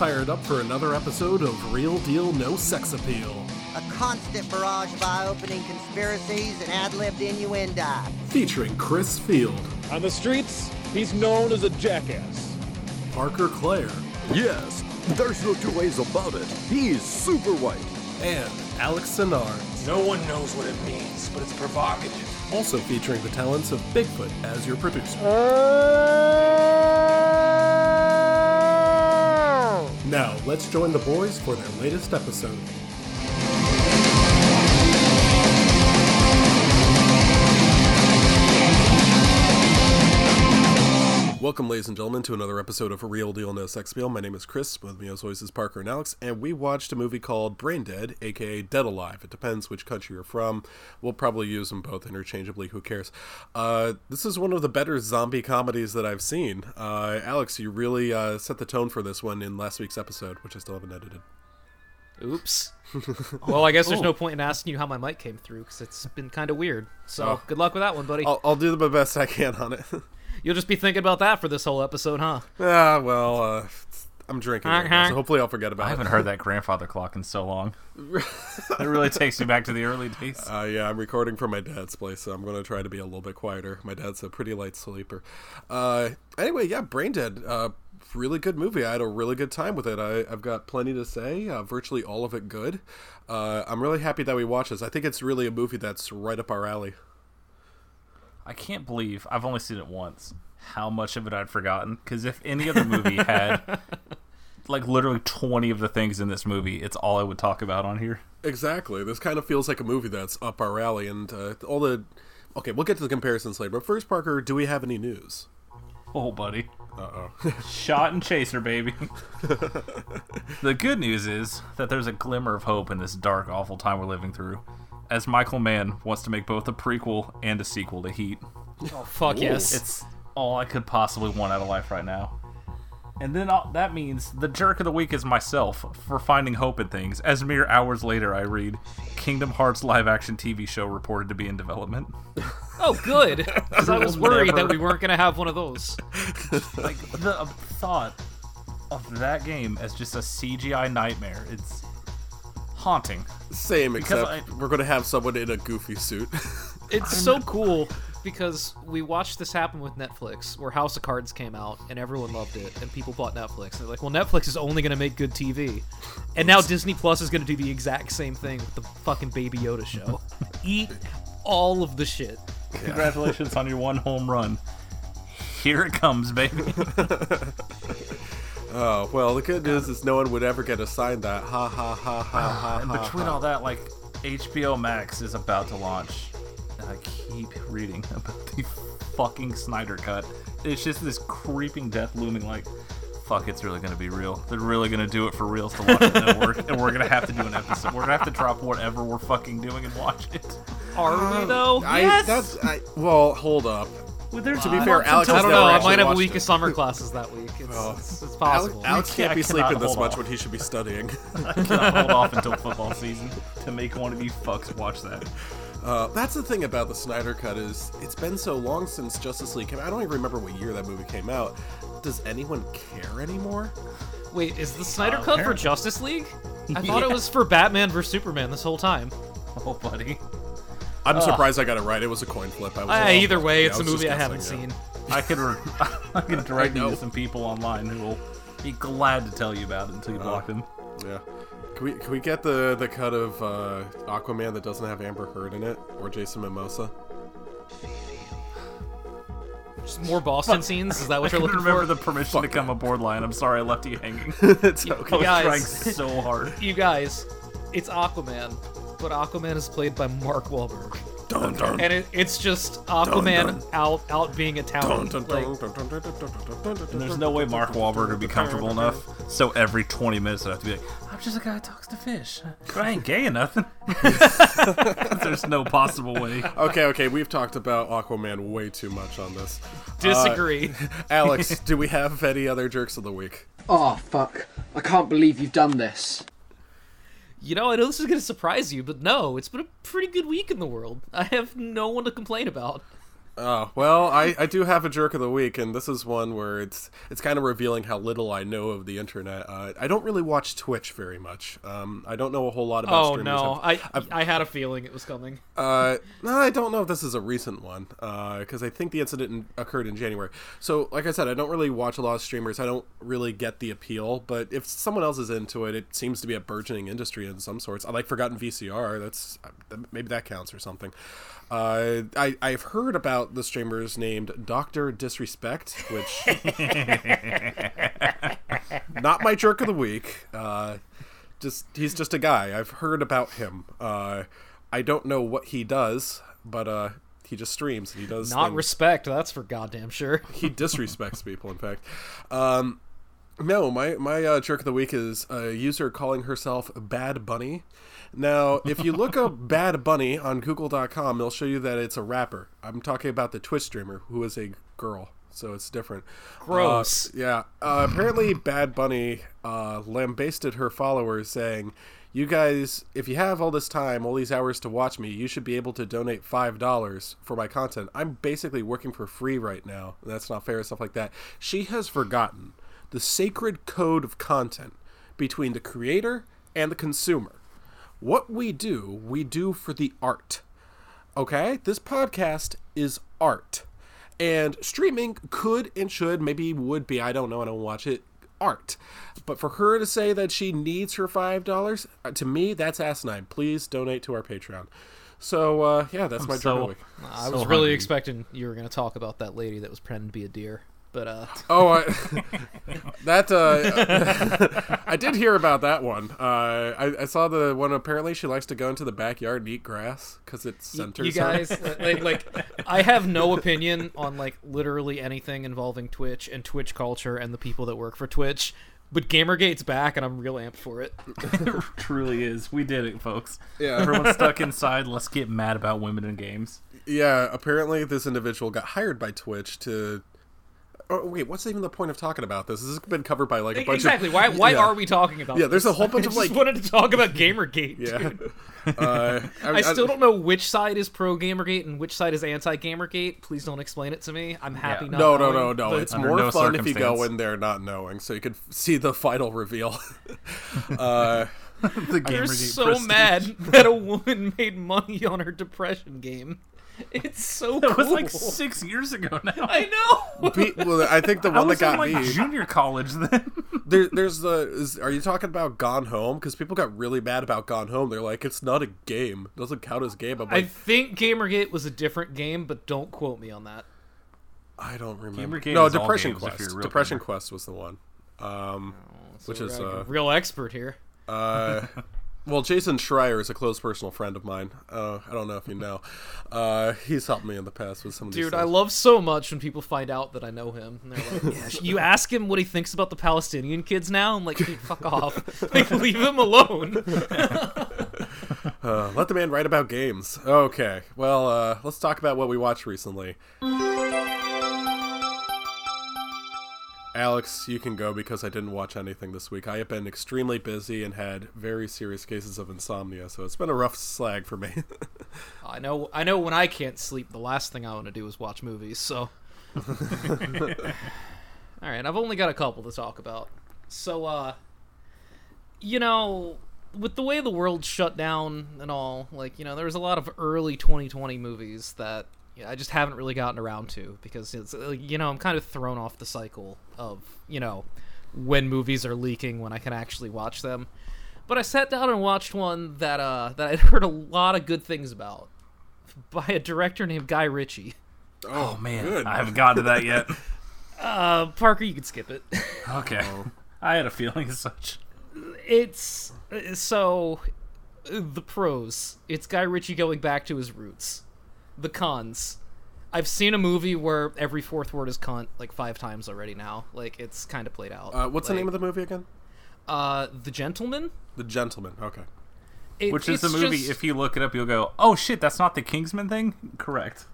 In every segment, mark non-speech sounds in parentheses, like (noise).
fired up for another episode of Real Deal No Sex Appeal, A constant barrage of eye-opening conspiracies and ad-libbed innuendo. featuring Chris Field, On the streets, he's known as a jackass. Parker Clare, Yes, there's no two ways about it. He's super white. and Alex Sinar. No one knows what it means, but it's provocative. Also featuring the talents of Bigfoot as your producer. Uh, Now, let's join the boys for their latest episode. Welcome, ladies and gentlemen, to another episode of Real Deal No Sex Appeal. My name is Chris. With me, as always, is Parker and Alex, and we watched a movie called Brain Dead, aka Dead Alive. It depends which country you're from. We'll probably use them both interchangeably. Who cares? Uh, this is one of the better zombie comedies that I've seen. Uh, Alex, you really uh, set the tone for this one in last week's episode, which I still haven't edited. Oops. (laughs) well, I guess there's no point in asking you how my mic came through because it's been kind of weird. So Oh. good luck with that one, buddy. I'll, I'll do the best I can on it. (laughs) You'll just be thinking about that for this whole episode, huh? ah, well, uh, I'm drinking, right now, so hopefully I'll forget about I it. I haven't heard that grandfather clock in so long. (laughs) it really takes me back to the early days. Uh, yeah, I'm recording from my dad's place, so I'm going to try to be a little bit quieter. My dad's a pretty light sleeper. Uh, anyway, yeah, Brain Dead. Uh, really good movie. I had a really good time with it. I, I've got plenty to say. Uh, virtually all of it good. Uh, I'm really happy that we watched this. I think it's really a movie that's right up our alley. I can't believe I've only seen it once. How much of it I'd forgotten? Because if any other movie had (laughs) like literally 20 of the things in this movie, it's all I would talk about on here. Exactly. This kind of feels like a movie that's up our alley, and uh, all the. Okay, we'll get to the comparisons later. But first, Parker, do we have any news? Oh, buddy. Uh oh. (laughs) Shot and chaser, baby. (laughs) the good news is that there's a glimmer of hope in this dark, awful time we're living through, as Michael Mann wants to make both a prequel and a sequel to Heat. Oh, fuck yes. It's all I could possibly want out of life right now. And then uh, that means the jerk of the week is myself for finding hope in things. As mere hours later, I read Kingdom Hearts live action TV show reported to be in development. (laughs) oh, good. (laughs) Because I was worried Never. that we weren't going to have one of those. Like the uh, thought of that game as just a CGI nightmare. It's haunting. Same, Because except I- we're going to have someone in a goofy suit. (laughs) It's so cool because we watched this happen with Netflix, where House of Cards came out and everyone loved it, and people bought Netflix. And they're like, well, Netflix is only going to make good TV. And now Disney Plus is going to do the exact same thing with the fucking Baby Yoda show. (laughs) Eat all of the shit. Congratulations on your one home run. Here it comes, baby. (laughs) Oh, well, the good news is no one would ever get assigned that. Ha ha ha ha ha. Ha. And ha, between ha. all that, like HBO Max is about to launch. And I keep reading (laughs) about the fucking Snyder cut. It's just this creeping death looming like fuck it's really gonna be real. They're really gonna do it for reals to watch the network, and we're gonna have to do an episode. We're gonna have to drop whatever we're fucking doing and watch it. Are we, though? I, that's, I, well, hold up. Well, there's To be fair, Alex I don't know. I might have a watched week it. of summer classes that week. It's, Oh. it's, it's possible. Alex can't I be sleeping this hold much off. when he should be studying. (laughs) (laughs) I cannot hold off until football season to make one of you fucks watch that. Uh, that's the thing about the Snyder Cut is it's been so long since Justice League came out. I don't even remember what year that movie came out. Does anyone care anymore? Wait, is the Snyder Uh, Cut for. Justice League? I (laughs) thought it was for Batman vs Superman this whole time. Oh, buddy. I'm surprised I got it right. It was a coin flip. I was Uh, off. either way, Yeah, it's I a was movie I haven't guessing, yeah. seen. I could (laughs) I could direct you to some people online who will be glad to tell you about it until you block them. Yeah. Can we can we get the the cut of uh, Aquaman that doesn't have Amber Heard in it or Jason Mimosa? Just more Boston scenes? Is that what I you're looking remember for? Remember the permission to come aboard line. I'm sorry I left you hanging. (laughs) it's You- okay. I was Guys. trying so hard. You guys, it's Aquaman, but Aquaman is played by Mark Wahlberg. Dun, dun. And it, it's just Aquaman dun, out out being a talent. Like, there's no way Mark Wahlberg would be comfortable enough. So every 20 minutes, I have to be like, "I'm just a guy who talks to fish. I ain't gay or nothing." there's no possible way. Okay, okay, we've talked about Aquaman way too much on this. Disagree. Uh, Alex, do we have any other jerks of the week? Oh fuck! I can't believe you've done this you know, I know this is gonna surprise you, but no, it's been a pretty good week in the world. I have no one to complain about. Oh well, I, I do have a jerk of the week, and this is one where it's it's kind of revealing how little I know of the internet. Uh, I don't really watch Twitch very much. Um, I don't know a whole lot about. Oh streamers. no, I've- I I had a feeling it was coming. Uh, no, I don't know if this is a recent one because I think the incident in, occurred in January. So, like I said, I don't really watch a lot of streamers. I don't really get the appeal. But if someone else is into it, it seems to be a burgeoning industry in some sorts. I like Forgotten VCR. That's maybe that counts or something. Uh, I I've heard about the streamers named Doctor Disrespect, which (laughs) not my jerk of the week. Uh, just he's just a guy. I've heard about him. Uh, I don't know what he does, but uh, he just streams and he does Not things. respect. That's for goddamn sure. (laughs) he disrespects people. In fact, um, no, my my uh, jerk of the week is a user calling herself Bad Bunny. Now, if you look up Bad Bunny on Google.com, it'll show you that it's a rapper. I'm talking about the Twitch streamer who is a girl, so it's different. Gross. Uh, yeah. Uh, apparently, Bad Bunny uh, lambasted her followers, saying, "You guys, if you have all this time, all these hours to watch me, you should be able to donate five dollars for my content. I'm basically working for free right now. That's not fair. And stuff like that." She has forgotten the sacred code of content between the creator and the consumer. What we do, we do for the art. Okay? This podcast is art. And streaming could and should, maybe would be, I don't know, I don't watch it, art. But for her to say that she needs her $5, uh, to me, that's asinine. Please donate to our Patreon. So, uh, yeah, that's my so- joke week. I So was really hungry. expecting you were going to talk about that lady that was pretending to be a deer, but uh, Oh, I, (laughs) that uh, (laughs) I did hear about that one. Uh, I, I saw the one. Apparently, she likes to go into the backyard and eat grass because it centers. you her. guys (laughs) like, like I have no opinion on like literally anything involving Twitch and Twitch culture and the people that work for Twitch. But Gamergate's back, and I'm real amped for it. It truly is. We did it, folks. Yeah. Everyone's stuck inside. Let's get mad about women in games. Yeah, apparently this individual got hired by Twitch to. Oh wait, what's even the point of talking about this? This has been covered by like a bunch of exactly. Why? Why Yeah. are we talking about? Yeah, there's a whole bunch (laughs) I of, just like- wanted to talk about Gamergate. Yeah. dude. (laughs) Uh, I still don't know which side is pro Gamergate and which side is anti Gamergate. Please don't explain it to me. I'm happy Yeah. not. No, no, knowing, no, no. but- It's more no fun if you go in there not knowing, so you could f- see the final reveal. (laughs) uh, The They're Gamergate so prestige. mad that a woman made money on her depression game. (laughs) It's so (laughs) That cool. was like six years ago now. (laughs) I know. be, well, I think the I one that was got in like me. junior college then. There, there's the. Is, are you talking about Gone Home? Because people got really mad about Gone Home. They're like, it's not a game. It doesn't count as a game. I'm I think Gamergate was a different game, but don't quote me on that. I don't remember. Gamergate no, is all Depression games if Quest. you're Depression gamer. Quest was the one. Um, which So is we're, uh, a real expert here. Uh, well, Jason Schreier is a close personal friend of mine. Uh, I don't know if you know. Uh, he's helped me in the past with some of these Dude, I love so much when people find out that I know him. And like, yeah, (laughs) you ask him what he thinks about the Palestinian kids now? I'm like, dude, fuck off. (laughs) Like, leave him alone. (laughs) Uh, let the man write about games. Okay, well, uh, let's talk about what we watched recently. Alex, you can go because I didn't watch anything this week. I have been extremely busy and had very serious cases of insomnia, so it's been a rough slag for me. (laughs) I know I know when I can't sleep, the last thing I want to do is watch movies, so. (laughs) (laughs) Alright, I've only got a couple to talk about. So, uh. You know, with the way the world shut down and all, like, you know, there was a lot of early 2020 movies that I just haven't really gotten around to because it's, uh, you know, I'm kind of thrown off the cycle of, you know, when movies are leaking when I can actually watch them. But I sat down and watched one that uh that I'd (laughs) heard a lot of good things about (laughs) by a director named Guy Ritchie. Oh man, good. I haven't gotten to that yet. (laughs) Uh, Parker, you can skip it. Okay, I had a feeling as such. it's uh, so uh, the pros. It's Guy Ritchie going back to his roots. The cons. I've seen a movie where every fourth word is cunt like five times already now. Like it's kind of played out. uh, what's the name of the movie again? Uh, The Gentleman. The Gentleman. Okay. It- Which is the movie? just- If you look it up, you'll go, "Oh shit, that's not the Kingsman thing." (laughs) Correct.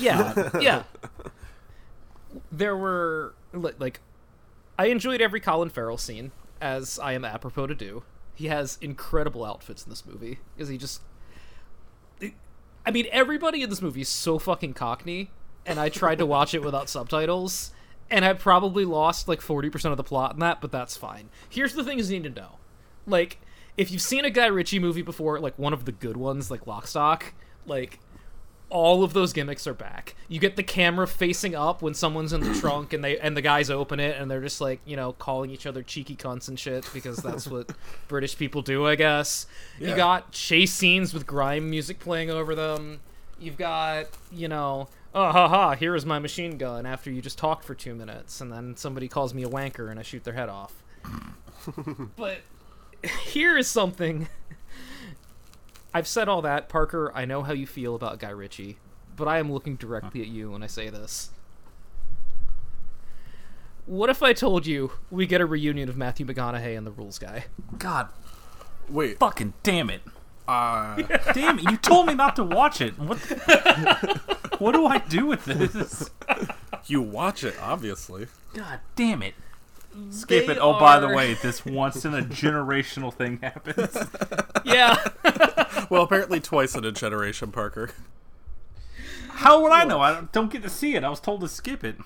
yeah, yeah. There were like, I enjoyed every Colin Farrell scene, as I am apropos to do. He has incredible outfits in this movie because he just. I mean, everybody in this movie is so fucking cockney and I tried to watch it without subtitles, and I probably lost like 40% of the plot in that, but that's fine. Here's the things you need to know. Like, if you've seen a Guy Ritchie movie before, like one of the good ones, like Lockstock, like all of those gimmicks are back. You get the camera facing up when someone's in the (coughs) trunk and they and the guys open it and they're just like, you know, calling each other cheeky cunts and shit because that's what (laughs) British people do, I guess. You got chase scenes with grime music playing over them. You've got, you know, oh ha ha, here is my machine gun after you just talked for 2 minutes and then somebody calls me a wanker and I shoot their head off. (laughs) but (laughs) here is something I've said all that, Parker. I know how you feel about Guy Ritchie, but I am looking directly at you when I say this. What if I told you we get a reunion of Matthew McConaughey and the Rules Guy? God Wait, fucking damn it. uh, (laughs) Damn it, you told me not to watch it. What (laughs) What do I do with this? you watch it, obviously. God damn it. Skip They it. Oh, by the way, this once in a generational thing happens. (laughs) Yeah. (laughs) Well, apparently twice in a generation, Parker. How would I know? I don't- don't get to see it. I was told to skip it.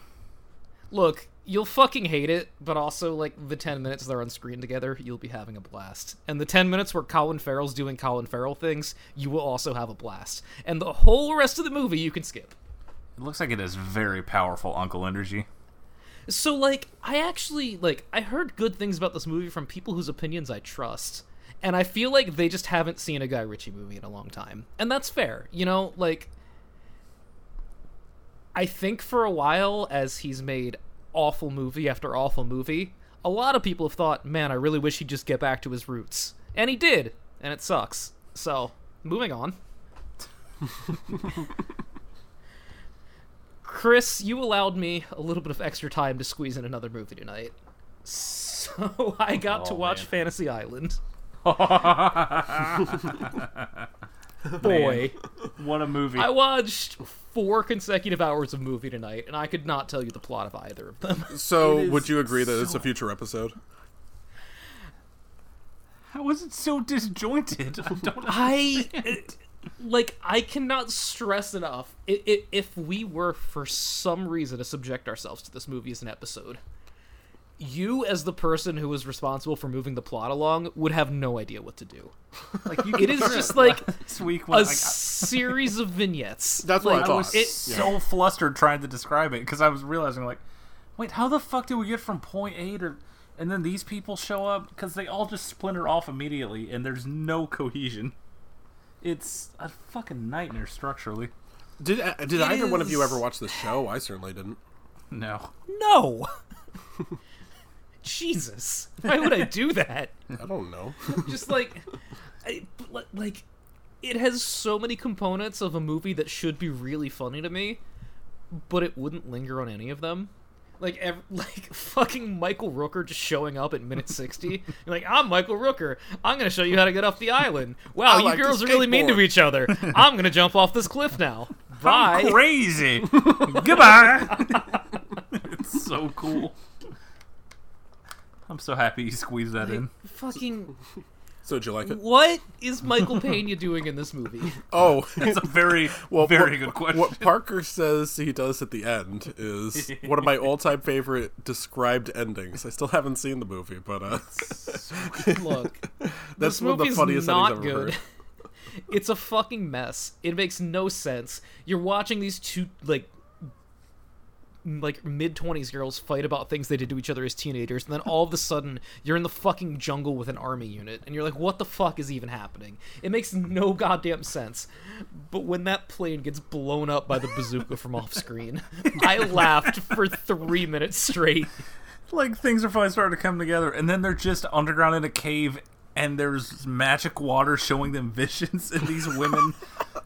Look, you'll fucking hate it, but also like the 10 minutes they're on screen together, you'll be having a blast. And the 10 minutes where Colin Farrell's doing Colin Farrell things, you will also have a blast. And the whole rest of the movie you can skip. It looks like it has very powerful uncle energy. So like I actually like I heard good things about this movie from people whose opinions I trust. And I feel like they just haven't seen a Guy Ritchie movie in a long time. And that's fair. You know, like I think for a while as he's made awful movie after awful movie, a lot of people have thought, "Man, I really wish he'd just get back to his roots." And he did, and it sucks. So, moving on. (laughs) Chris, you allowed me a little bit of extra time to squeeze in another movie tonight. So (laughs) I got to Oh, watch man. Fantasy Island. (laughs) Boy, What a movie. I watched four consecutive hours of movie tonight, and I could not tell you the plot of either of them. (laughs) So, would you agree that it's a future episode? How is it so disjointed? I don't I like I cannot stress enough. i i if we were for some reason to subject ourselves to this movie as an episode, you as the person who was responsible for moving the plot along would have no idea what to do. (laughs) like you It is just (laughs) like this week a when series of vignettes. (laughs) That's what I Like, thought. was It, so flustered trying to describe it because I was realizing like, wait, how the fuck did we get from point A to, and then these people show up because they all just splinter off immediately and there's no cohesion. It's a fucking nightmare structurally. Did uh, did either one of you ever watch the show? I certainly didn't. No. no. (laughs) Jesus, (laughs) why would I do that? I don't know. (laughs) just like I, like it has so many components of a movie that should be really funny to me but it wouldn't linger on any of them like ev- (laughs) like fucking Michael Rooker just showing up at minute 60 You're like I'm Michael Rooker I'm going to show you how to get off the island wow I you like to girls are really mean to each other (laughs) I'm going to jump off this cliff now bye I'm crazy. (laughs) Goodbye. it's so cool. I'm so happy you squeezed that in. fucking So, did you like it? what is Michael Pena doing in this movie (laughs) Oh, It's a (laughs) very, well, very what, good question. What Parker says he does at the end is (laughs) one of my all-time favorite described endings. I still haven't seen the movie, but uh, look that's this one of the funniest not I've ever good. heard. it's a fucking mess. It makes no sense. You're watching these two like like mid twenties girls fight about things they did to each other as teenagers, and then all of a sudden you're in the fucking jungle with an army unit, and you're like, what the fuck is even happening? It makes no goddamn sense. But when that plane gets blown up by the bazooka from off screen, I laughed for three minutes straight. like things are finally starting to come together, and then they're just underground in a cave, and there's magic water showing them visions, and these women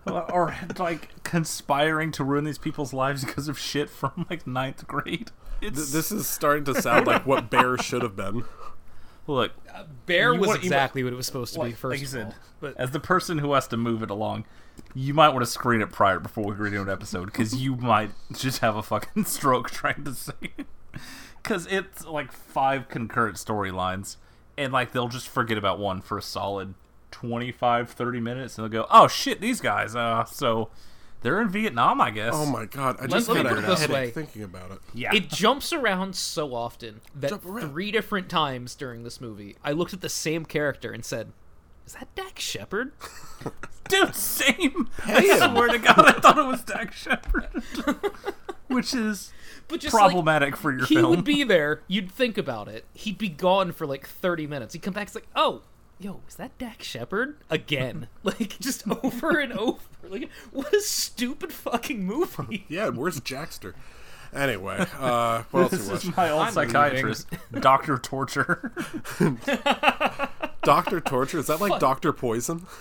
are like conspiring to ruin these people's lives because of shit from like ninth grade. It's Th- This is starting to sound like what Bear should have been. look, uh, Bear was want- exactly what it was supposed to be. like, First like I of said, all, but as the person who has to move it along, you might want to screen it prior before we redo an episode because you might just have a fucking (laughs) stroke trying to say it. Because it's like five concurrent storylines, and like they'll just forget about one for a solid 25, 30 minutes, and they'll go, "Oh shit, these guys." Uh, so They're in Vietnam, I guess. Oh my god! I just let me had put it this way. thinking about it. Yeah. It jumps around so often that three different times during this movie, I looked at the same character and said, "Is that Dax Shepard?" (laughs) Dude, same. I swear to God, I thought it was Dax Shepard. (laughs) Which is But just like, problematic for your he film. would be there. You'd think about it. He'd be gone for like thirty minutes. He'd come back. It's like, oh, yo, is that Dax Shepard again? (laughs) like just over and over. Like what a stupid fucking movie. (laughs) Yeah, where's Jackster? Anyway, uh, what else This we watched? is my old I'm psychiatrist, (laughs) Doctor Torture. (laughs) Doctor Torture? Is that like Doctor Poison? (laughs)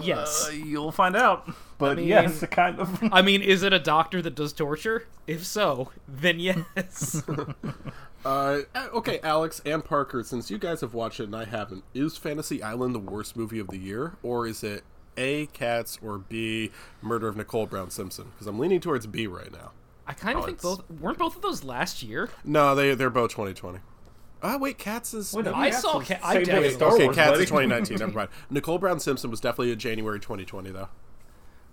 Yes. Uh, you'll find out. But mean- yes, it kind of. I mean, is it a doctor that does torture? If so, then yes. Uh, okay, Alex and Parker, since you guys have watched it and I haven't, is Fantasy Island the worst movie of the year, or is it A. Cats or B. Murder of Nicole Brown Simpson? Because I'm leaning towards B right now. I kind of think it's- both weren't both of those last year. No, they they're both 2020. Ah, wait, Cats is. Wait, no, I Cats saw. was Ca- I same day as definitely. Star okay, Wars, Cats buddy. is 2019. Never (laughs) mind. Nicole Brown Simpson was definitely a January 2020 though.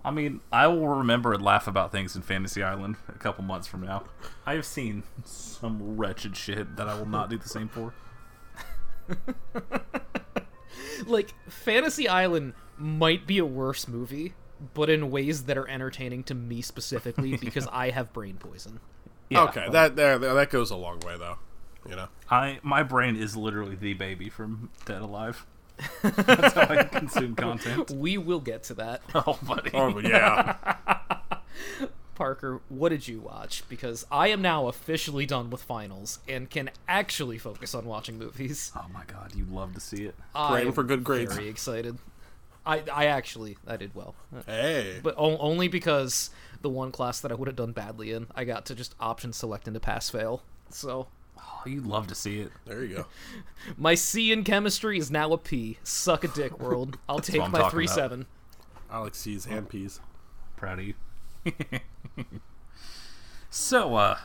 I mean, I will remember and laugh about things in Fantasy Island a couple months from now. I have seen some wretched shit that I will not do the same for. (laughs) like Fantasy Island might be a worse movie, but in ways that are entertaining to me specifically (laughs) because I have brain poison. Yeah, okay, that there that goes a long way though. You know. I my brain is literally the baby from Dead Alive. That's how I (laughs) consume content. We will get to that. (laughs) Oh, buddy. Oh yeah. Parker, what did you watch? Because I am now officially done with finals and can actually focus on watching movies. Oh my god, you'd love to see it. Praying I'm for good grades. Very excited. I I actually I did well, hey. but o- only because the one class that I would have done badly in, I got to just option select into pass fail. So Oh, you'd love to see it. There you go. (laughs) my C in chemistry is now a P. Suck a dick, world. (laughs) I'll take my three about. seven. Alex sees and peas. Proud of you. (laughs) so, uh,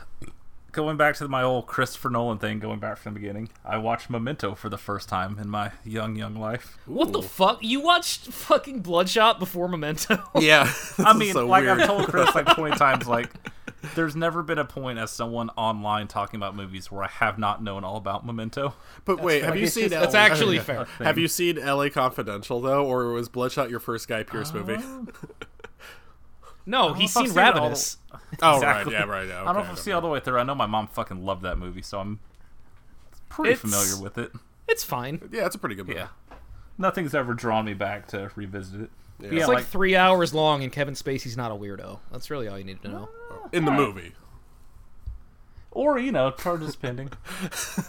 going back to my old Christopher Nolan thing, going back from the beginning, I watched Memento for the first time in my young, young life. What the fuck? You watched fucking Bloodshot before Memento? (laughs) Yeah. (laughs) I mean, so like weird. I've told Chris like 20 (laughs) times, like, there's never been a point as someone online talking about movies where I have not known all about Memento. But wait, have you seen? That's actually fair. Have you seen L.A. Confidential though, or was Bloodshot your first Guy Pearce movie? Oh. No, he's seen seen it all- Ravenous. (laughs) Oh Exactly. right, yeah, right. Yeah, I don't know if I've seen all the way through. I know my mom fucking loved that movie, so I'm pretty It's- familiar with it. It's fine. Yeah, it's a pretty good movie. Yeah. Nothing's ever drawn me back to revisit it. But Yeah. Yeah, It's like, like, three hours long, and Kevin Spacey's not a weirdo. That's really all you need to know. In the movie. Or you know, charges pending. (laughs)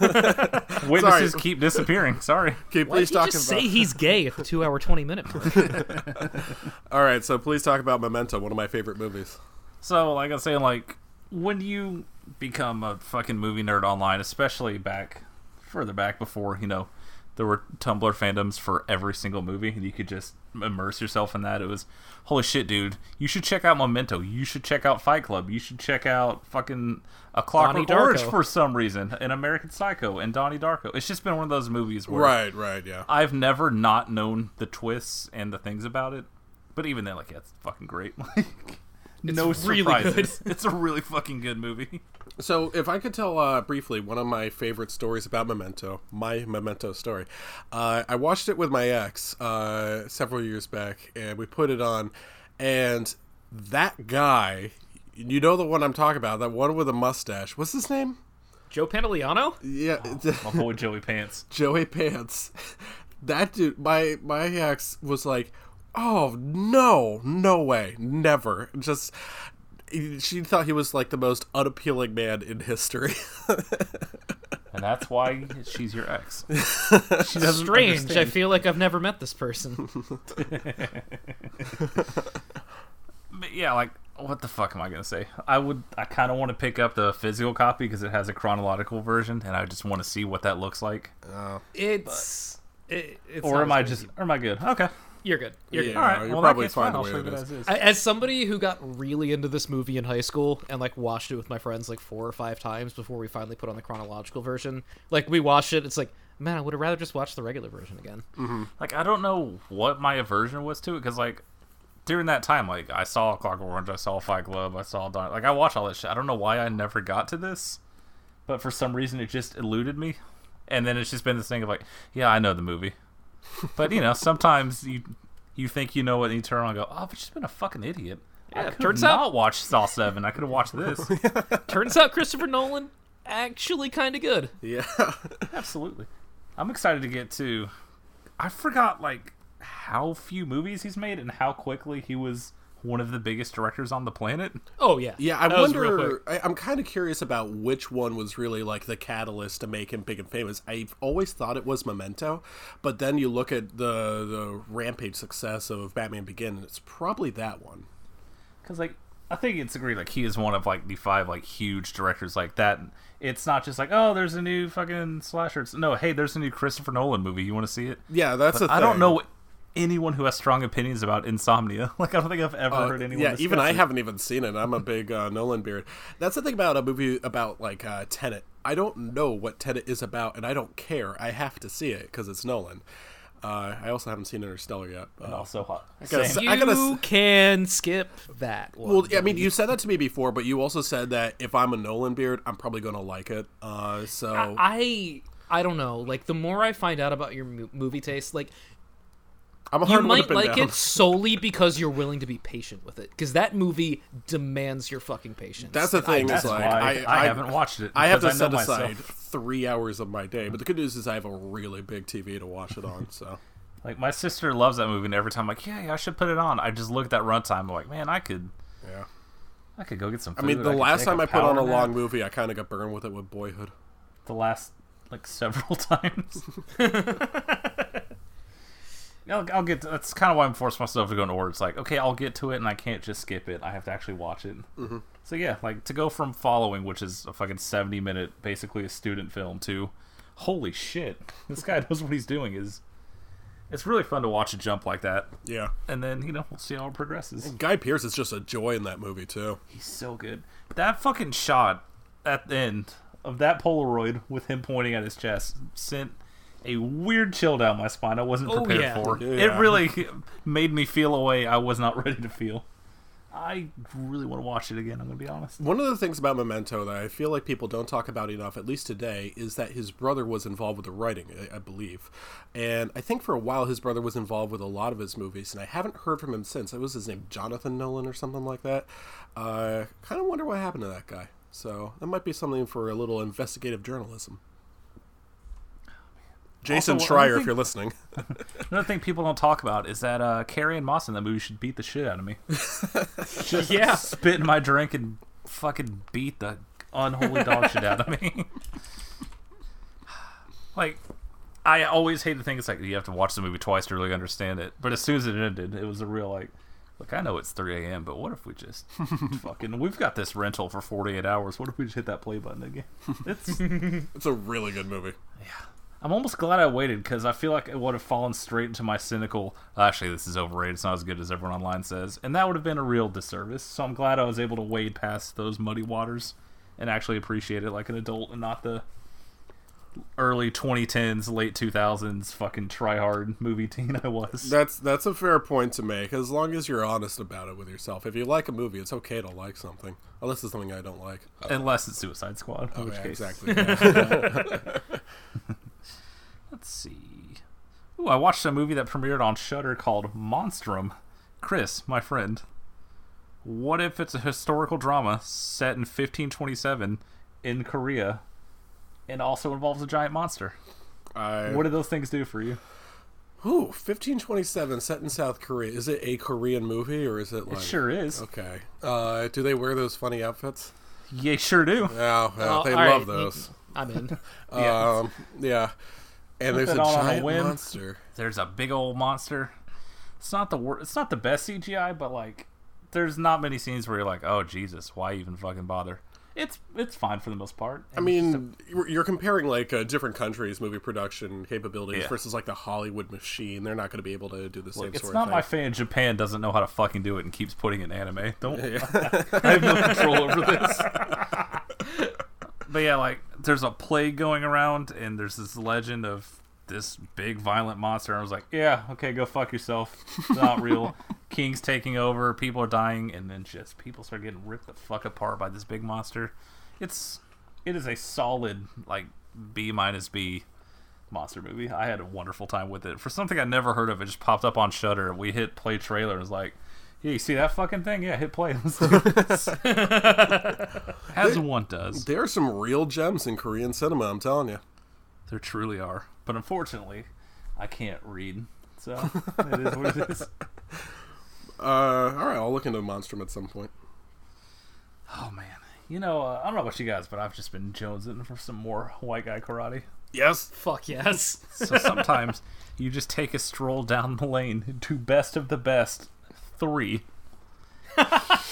Witnesses Sorry. keep disappearing. Sorry. Okay, Why please did you talk just about. say he's gay at the two-hour, twenty-minute mark? (laughs) All right, so please talk about Memento, one of my favorite movies. So, like I was saying, like when you become a fucking movie nerd online, especially back further back before you know there were Tumblr fandoms for every single movie, and you could just immerse yourself in that. It was holy shit, dude! You should check out Memento. You should check out Fight Club. You should check out fucking A Clockwork Orange for some reason, and American Psycho and Donnie Darko. It's just been one of those movies where Right, right, yeah. I've never not known the twists and the things about it. But even then, like, yeah, it's fucking great. (laughs) Like, no really surprises. It's a really fucking good movie. (laughs) So, if I could tell uh, briefly one of my favorite stories about Memento, my Memento story, uh, I watched it with my ex uh, several years back, and we put it on, and that guy, you know the one I'm talking about, that one with a mustache. What's his name? Joe Pantoliano? Yeah, My boy Joey Pants. (laughs) Joey Pants. (laughs) That dude, my my ex was like, "Oh no, no way, never." Just she thought he was like the most unappealing man in history. (laughs) And that's why she's your ex. (laughs) She doesn't Strange. I feel like I've never met this person. (laughs) But yeah, like, what the fuck am I gonna say? I would, I kind of want to pick up the physical copy because it has a chronological version, and I just want to see what that looks like. Oh. It's. It, it's Or am I just, you- or am I good? Okay. You're good. You're Yeah. good. All right. you're well, probably fine fine. the I'll way show it as is. I- As somebody who got really into this movie in high school and like watched it with my friends like four or five times before we finally put on the chronological version, like we watched it, it's like, man, I would have rather just watched the regular version again. Mm-hmm. like I don't know what my aversion was to it because like during that time, like I saw Clockwork Orange, I saw Fight Club, I saw Don. Like I watched all that shit. I don't know why I never got to this, but for some reason it just eluded me. And then it's just been this thing of like, yeah, I know the movie, but you know, sometimes you you think you know what, and you turn around and go, oh, I've just been a fucking idiot. I Yeah, could turns have out- not watched Saw Seven. I could have watched this. (laughs) Turns out Christopher Nolan actually kind of good. Yeah. (laughs) Absolutely. I'm excited to get to. I forgot like how few movies he's made and how quickly he was one of the biggest directors on the planet. Oh yeah, Yeah, I that wonder. I, I'm kind of curious about which one was really like the catalyst to make him big and famous. I've always thought it was Memento, but then you look at the the rampage success of Batman Begin, and it's probably that one. Because like I think it's agreed like he is one of like the five like huge directors like that. It's not just like oh there's a new fucking slasher. It's, no, hey there's a new Christopher Nolan movie. You want to see it? Yeah, that's But a I don't thing. know anyone who has strong opinions about Insomnia. (laughs) Like I don't think I've ever Uh, heard anyone. yeah, even discuss I it. haven't even seen it. I'm a big uh, Nolan beard. That's the thing about a movie about like uh, Tenet. I don't know what Tenet is about, and I don't care. I have to see it because it's Nolan. Uh, I also haven't seen Interstellar yet. And also hot. gotta Same. You I gotta s- can skip that. One. well, I mean, you said that to me before, but you also said that if I'm a Nolan beard, I'm probably going to like it. Uh, so I I don't know. Like the more I find out about your mo- movie taste, like I'm a you hard one might like down. it solely because you're willing to be patient with it. Because that movie demands your fucking patience. That's the And I thing. That's Is like why I, I, haven't watched it. I have to because set aside myself. three hours of my day, but the good news is I have a really big TV to watch it on. So Like my sister loves that movie, and every time I'm like, yeah, yeah, I should put it on. I just look at that runtime. I'm like, man, I could, yeah. I could go get some. I mean, the could last time I put on power a long movie, I kind of got burned with it with Boyhood. the last like (laughs) several times. (laughs) I'll, I'll get. To, that's kind of why I'm forcing myself to go in order. It's like, okay, I'll get to it, and I can't just skip it. I have to actually watch it. Mm-hmm. So yeah, like to go from following, which is a fucking 70 minute, basically a student film, to holy shit, this guy (laughs) knows what he's doing. Is it's really fun to watch a jump like that, Yeah. and then you know we'll see how it progresses. Guy Pearce is just a joy in that movie too. He's so good. That fucking shot at the end of that Polaroid with him pointing at his chest sent a weird chill down my spine I wasn't Oh, prepared yeah. for. It really made me feel a way I was not (laughs) ready to feel. I really want to watch it again, I'm going to be honest. One of the things about Memento that I feel like people don't talk about enough, at least today, is that his brother was involved with the writing, I, I believe. And I think for a while his brother was involved with a lot of his movies, and I haven't heard from him since. It was his name, Jonathan Nolan or something like that. Uh, kind of wonder what happened to that guy. So that might be something for a little investigative journalism. Jason Also, Schreier, if you're listening. (laughs) Another thing people don't talk about is that uh, Carrie-Anne Moss in that movie should beat the shit out of me. (laughs) Just Yeah. spit in my drink and fucking beat the unholy dog shit out of me. (laughs) like, I always hate the thing. It's like you have to watch the movie twice to really understand it. But as soon as it ended, it was a real like, look, I know it's 3 a.m., but what if we just fucking we've got this rental for 48 hours. What if we just hit that play button again? It's It's a really good movie. I'm almost glad I waited because I feel like it would have fallen straight into my cynical. Actually, this is overrated. It's not as good as everyone online says, and that would have been a real disservice. So I'm glad I was able to wade past those muddy waters and actually appreciate it like an adult and not the early 2010s, late 2000s fucking try hard movie teen I was. That's that's a fair point to make. As long as you're honest about it with yourself. If you like a movie, it's okay to like something, unless it's something I don't like. Unless it's Suicide Squad, in Oh, which yeah, case. exactly. yeah. (laughs) (laughs) Let's see. Ooh, I watched a movie that premiered on Shudder called Monstrum. Chris, my friend, what if it's a historical drama set in 1527 in Korea and also involves a giant monster? I, What do those things do for you? Ooh, 1527, set in South Korea. Is it a Korean movie or is it like? It sure is. Okay. Uh, do they wear those funny outfits? Yeah, sure do. Yeah, yeah, Oh, they all right, love those. I'm in. Yeah. (laughs) Um, yeah. And there's a that all a giant monster. There's a big old monster. It's not the wor- It's not the best CGI, but like, there's not many scenes where you're like, oh Jesus, why even fucking bother? It's it's fine for the most part. I mean, you're you're comparing like uh, different countries' movie production capabilities Yeah. versus like the Hollywood machine. They're not going to be able to do the same Look, it's sort not of my thing. fan. Japan doesn't know how to fucking do it and keeps putting it in anime. Don't. (laughs) (laughs) I have no control over this. (laughs) but yeah, like there's a plague going around, and there's this legend of this big violent monster. And I was like, yeah, okay, go fuck yourself. It's not real. (laughs) King's taking over, people are dying, and then just people start getting ripped the fuck apart by this big monster. It's it is a solid like B minus B monster movie. I had a wonderful time with it. For something I never heard of, it just popped up on Shudder. We hit play trailer and was like, "Yeah, you see that fucking thing? Yeah, hit play." (laughs) Let's do this. (laughs) As one does. There are some real gems in Korean cinema. I'm telling you. There truly are. But unfortunately, I can't read. So it is what it is. (laughs) Uh, all right, I'll look into Monstrum at some point. Oh man. You know, uh, I don't know about you guys, but I've just been jonesing for some more white guy karate. Yes. Fuck yes. So sometimes you just take a stroll down the lane to best of the best three.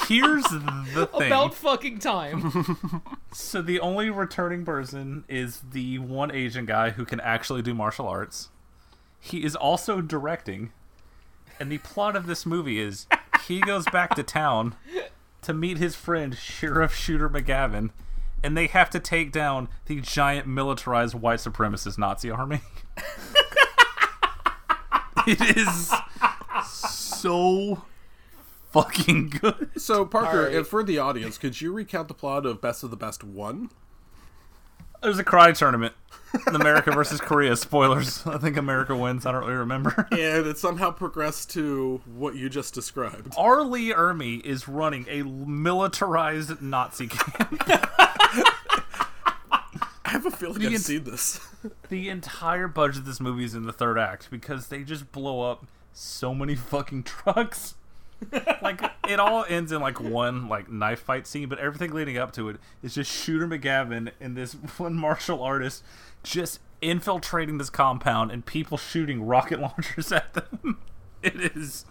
Here's the (laughs) thing. About fucking time. (laughs) So the only returning person is the one Asian guy who can actually do martial arts. He is also directing. And the plot of this movie is he goes back to town to meet his friend Sheriff Shooter McGavin, and they have to take down the giant militarized white supremacist Nazi army. (laughs) it is so fucking good. So Parker, All right. if for the audience, could you recount the plot of Best of the Best One? There's a karate tournament. America versus Korea. Spoilers. I think America wins. I don't really remember. (laughs) And it somehow progressed to what you just described. R. Lee Ermey is running a militarized Nazi camp. (laughs) I have a feeling The I've ins- seen this. the entire budget of this movie is in the third act because they just blow up so many fucking trucks. (laughs) like it all ends in like one like knife fight scene, but everything leading up to it is just Shooter McGavin and this (laughs) one martial artist just infiltrating this compound and people shooting rocket (laughs) launchers at them. It is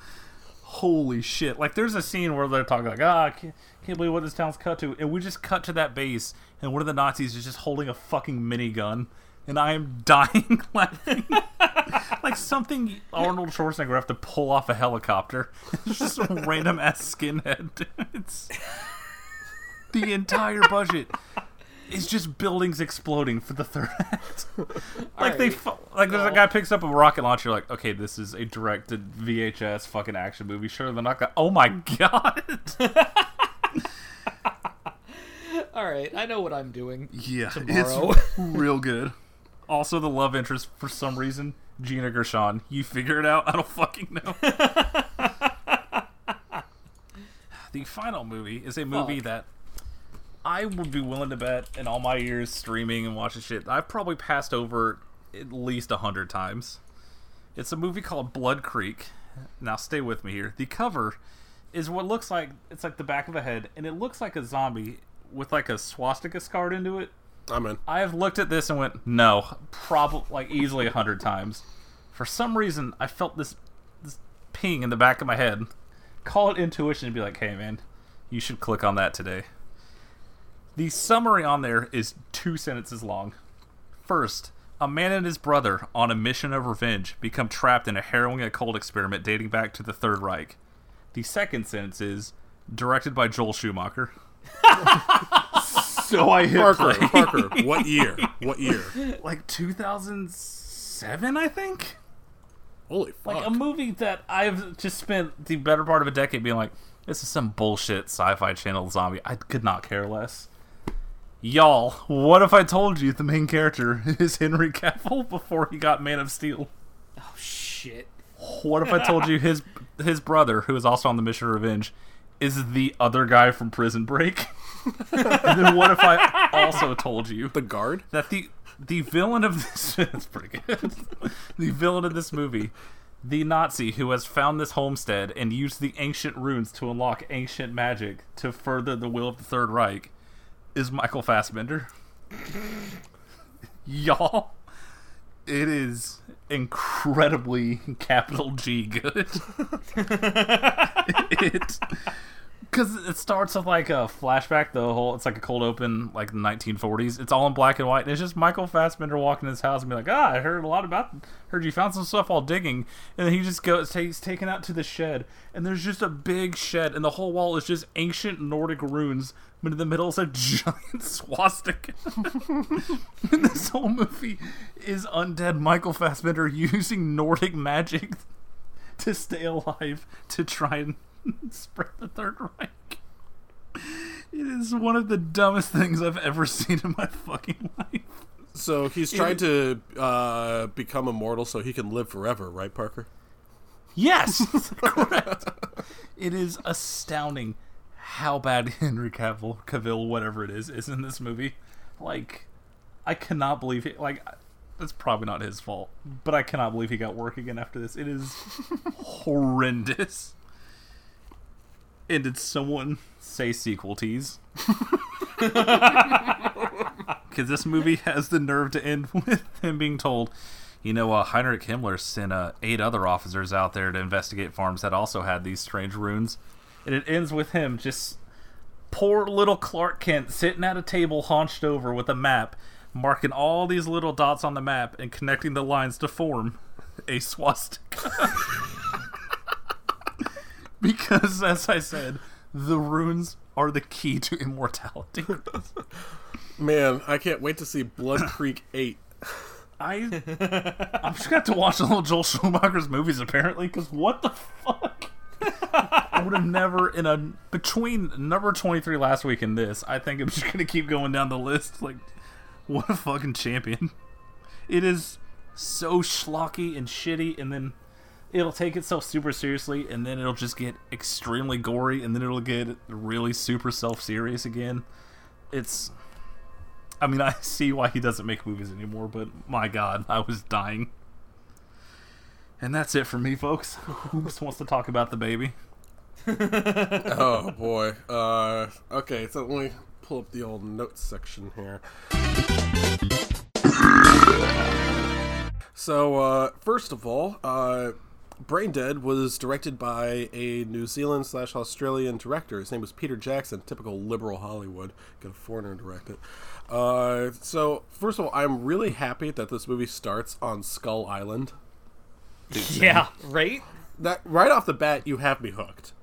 holy shit. Like there's a scene where they're talking like, ah, can't, can't believe what this town's cut to, and we just cut to that base, and one of the Nazis is just holding a fucking minigun, and I am dying (laughs) laughing. like something Arnold Schwarzenegger would have to pull off a helicopter. (laughs) It's just some random ass skinhead. It's the entire budget is just buildings exploding for the third act. (laughs) like they, Alright. fu- like there's a guy picks up a rocket launcher. Like, okay, this is a directed VHS fucking action movie. Sure, they're not gonna. Oh my mm. god. All right, I know what I'm doing. Yeah, Tomorrow. it's real good. Also, the love interest for some reason, Gina Gershon. You figure it out. I don't fucking know. (laughs) the final movie is a movie Fuck. that I would be willing to bet in all my years streaming and watching shit. I've probably passed over at least a hundred times. It's a movie called Blood Creek. Now, stay with me here. The cover is what looks like it's like the back of a head, and it looks like a zombie with like a swastika scarred into it. I'm in. I have looked at this and went, no, probably like easily a hundred times. For some reason, I felt this this ping in the back of my head. Call it intuition and be like, hey man, you should click on that today. The summary on there is two sentences long. First, a man and his brother, on a mission of revenge, become trapped in a harrowing occult experiment dating back to the Third Reich. The second sentence is directed by Joel Schumacher. (laughs) so I hit Parker, play. Parker, what (laughs) year? What year? like 2007, I think. Holy fuck. Like a movie that I've just spent the better part of a decade being like, this is some bullshit sci-fi channel zombie. I could not care less. Y'all, what if I told you the main character (laughs) is Henry Cavill before he got Man of Steel? Oh shit. What if I told you his his brother, who is also on the mission of revenge, is the other guy from Prison Break? (laughs) (laughs) and then what if I also told you the guard? that the the villain of this (laughs) that's pretty good. the villain of this movie, the Nazi who has found this homestead and used the ancient runes to unlock ancient magic to further the will of the Third Reich, is Michael Fassbender. (laughs) Y'all, it is incredibly capital G good. it because it starts with like a flashback. The whole it's like a cold open, like the 1940s. It's all in black and white, and it's just Michael Fassbender walking in his house and be like, "Ah, I heard a lot about. Heard you found some stuff while digging." And then he just goes, he's taken out to the shed, and there's just a big shed, and the whole wall is just ancient Nordic runes. But in the middle is a (laughs) giant swastika. (laughs) and this whole movie is undead Michael Fassbender (laughs) using Nordic magic to stay alive to try and (laughs) spread the Third Reich. It is one of the dumbest things I've ever seen in my fucking life. So he's trying to uh, become immortal so he can live forever, right, Parker? Yes, (laughs) correct. It is astounding how bad (laughs) Henry Cavill, Cavill, whatever it is, is in this movie. Like, I cannot believe it. Like, that's probably not his fault, but I cannot believe he got work again after this. It is horrendous. And did someone say sequel tease? (laughs) Because this movie has the nerve to end (laughs) with him being told, you know, uh, Heinrich Himmler sent uh, eight other officers out there to investigate farms that also had these strange runes. And it ends with him just poor little Clark Kent sitting at a table hunched over with a map, marking all these little dots on the map and connecting the lines to form a swastika. (laughs) because, as I said, the runes are the key to immortality. (laughs) Man, I can't wait to see Blood (coughs) Creek 8. I (laughs) I'm just gonna have to watch the little Joel Schumacher's movies apparently because what the fuck? I would have never in a between number 23 last week and this. I think I'm just gonna keep going down the list. Like, what a fucking champion! It is so schlocky and shitty, and then it'll take itself super seriously, and then it'll just get extremely gory, and then it'll get really super self serious again. It's I mean, (laughs) I see why he doesn't make movies anymore, but my god, I was dying. And that's it for me, folks. (laughs) Who just wants to talk about the baby? (laughs) oh boy. Uh, okay, so let me pull up the old notes section here. So, uh, first of all, uh, Brain Dead was directed by a New Zealand slash Australian director. His name was Peter Jackson, typical liberal Hollywood. Get a foreigner to direct it. Uh, so, first of all, I'm really happy that this movie starts on Skull Island. Yeah, right? That right off the bat, you have me hooked.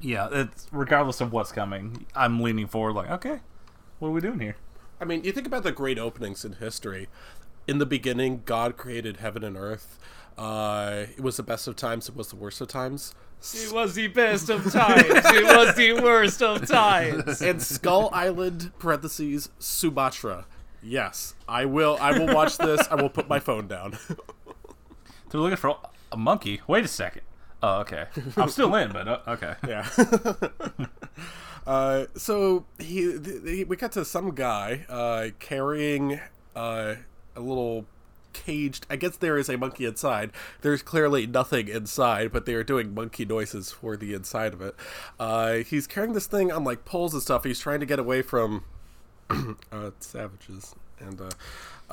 Yeah, it's regardless of what's coming, I'm leaning forward like, okay, what are we doing here? I mean, you think about the great openings in history. In the beginning, God created heaven and earth. Uh, it was the best of times. It was the worst of times. It was the best of times. It was the worst of times. And Skull Island (parentheses Sumatra). Yes, I will. I will watch this. I will put my phone down. (laughs) They're looking for a monkey. Wait a second. Oh, okay. I'm still in, but uh, okay. yeah. (laughs) uh, so he, he, we got to some guy uh, carrying uh, a little caged. I guess there is a monkey inside. There's clearly nothing inside, but they are doing monkey noises for the inside of it. Uh, he's carrying this thing on like poles and stuff. He's trying to get away from (clears throat) uh, savages and. Uh,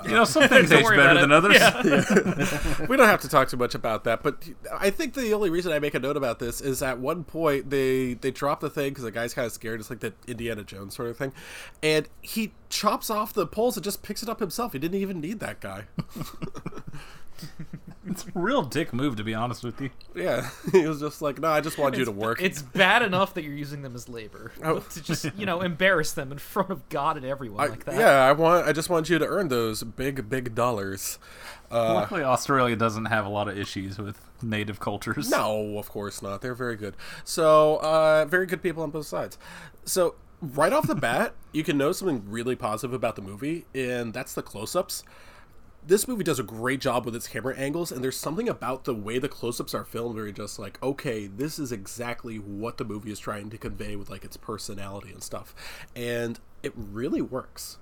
You know, some things (laughs) age worry better about than it. others. (laughs) we don't have to talk too much about that, but I think the only reason I make a note about this is at one point they they drop the thing because the guy's kind of scared. It's like the Indiana Jones sort of thing, and he chops off the poles and just picks it up himself. He didn't even need that guy. (laughs) It's a real dick move, to be honest with you. yeah, (laughs) he was just like, "No, I just want you to work." It's bad enough that you're using them as labor. Oh. To just, you know, embarrass them in front of God and everyone I- like that. yeah, I want. I just want you to earn those big, big dollars. Uh, Luckily, Australia doesn't have a lot of issues with native cultures. No, of course not. They're very good. So, uh, very good people on both sides. So, right off the bat, you can know something really positive about the movie, and that's the close ups. This movie does a great job with its camera angles, and there's something about the way the close ups are filmed where you're just like, okay, this is exactly what the movie is trying to convey with like its personality and stuff. And it really works.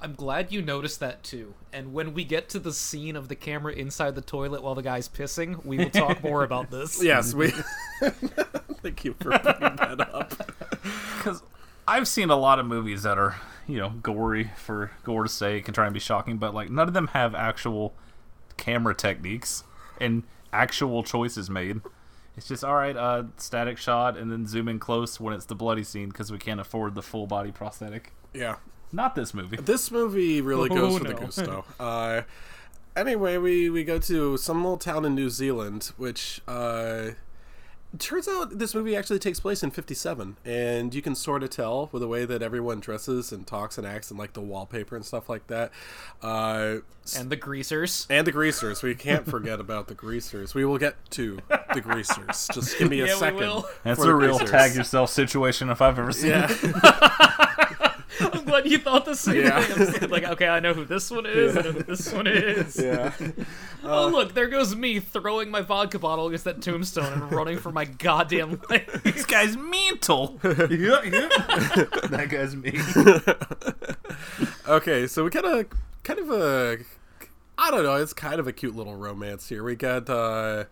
I'm glad you noticed that too. And when we get to the scene of the camera inside the toilet while the guy's pissing, we will talk more about (laughs) this. Yes, we. (laughs) Thank you for bringing that up. (laughs) because I've seen a lot of movies that are, you know, gory for gore's sake and try and be shocking, but like none of them have actual camera techniques and actual choices made. It's just all right, uh, static shot and then zoom in close when it's the bloody scene because we can't afford the full body prosthetic. Yeah. Not this movie. This movie really goes Oh, for the no. gusto. (laughs) Uh, anyway, we, we go to some little town in New Zealand, which uh, turns out this movie actually takes place in 57 and you can sort of tell with the way that everyone dresses and talks and acts and like the wallpaper and stuff like that uh, And the greasers. and the greasers we can't forget about the greasers we will get to the greasers just give me a (laughs) Yeah, we second will. That's a real greasers. tag yourself situation if I've ever seen yeah it. (laughs) I'm glad you thought the same Yeah. thing. I'm like, okay, I know who this one is. I know who this one is. (laughs) yeah (laughs) oh, look, there goes me throwing my vodka bottle against that tombstone and running for my goddamn (laughs) life. this guy's mental. yeah, yeah. that guy's me. Okay, so we got a kind of a I don't know, it's kind of a cute little romance here. We got uh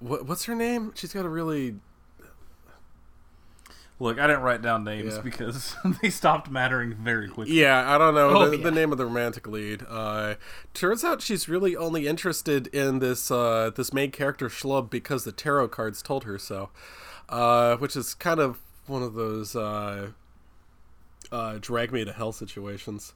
what, what's her name? She's got a really Look, I didn't write down names Yeah. because (laughs) they stopped mattering very quickly. Yeah, I don't know Oh, the, yeah. the name of the romantic lead. Uh turns out she's really only interested in this uh this main character schlub because the tarot cards told her so. Uh which is kind of one of those uh uh drag me to hell situations.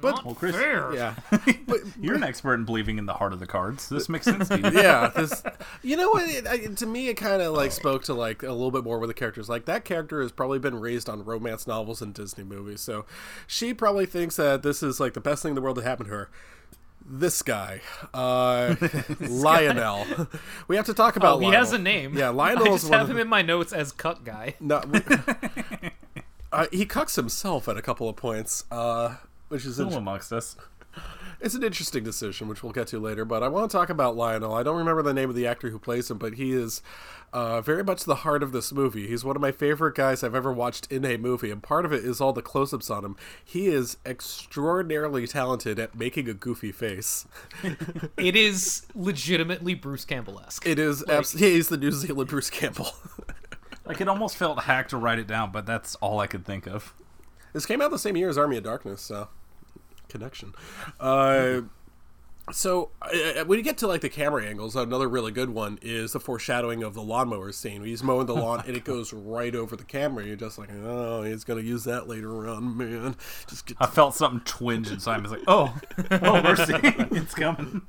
But Well, Chris, yeah. (laughs) but, you're an expert in believing in the heart of the cards. This makes sense to you. (laughs) yeah this you know what it, I, to me it kind of like spoke to like a little bit more with the characters like that character has probably been raised on romance novels and disney movies so she probably thinks that this is like the best thing in the world to happen to her this guy uh (laughs) lionel we have to talk about Oh, he lionel. has a name. yeah lionel is just one have of him in my notes as cut guy. no, we- uh, he cucks himself at a couple of points uh which is Still amongst us. it's an interesting decision, which we'll get to later. But I want to talk about Lionel. I don't remember the name of the actor who plays him, but he is uh, very much the heart of this movie. He's one of my favorite guys I've ever watched in a movie, and part of it is all the close-ups on him. He is extraordinarily talented at making a goofy face. (laughs) It is legitimately Bruce Campbell esque. It is abs- he's the New Zealand Bruce Campbell. (laughs) Like it almost felt hacked to write it down, but that's all I could think of. This came out the same year as Army of Darkness, so connection. Uh, so uh, when you get to like the camera angles, another really good one is the foreshadowing of the lawnmower scene. He's mowing the lawn and it goes right over the camera. You're just like, oh, he's gonna use that later on, man. Just get. I felt something twinge inside me. I was like, oh, oh, mercy, (laughs) it's coming.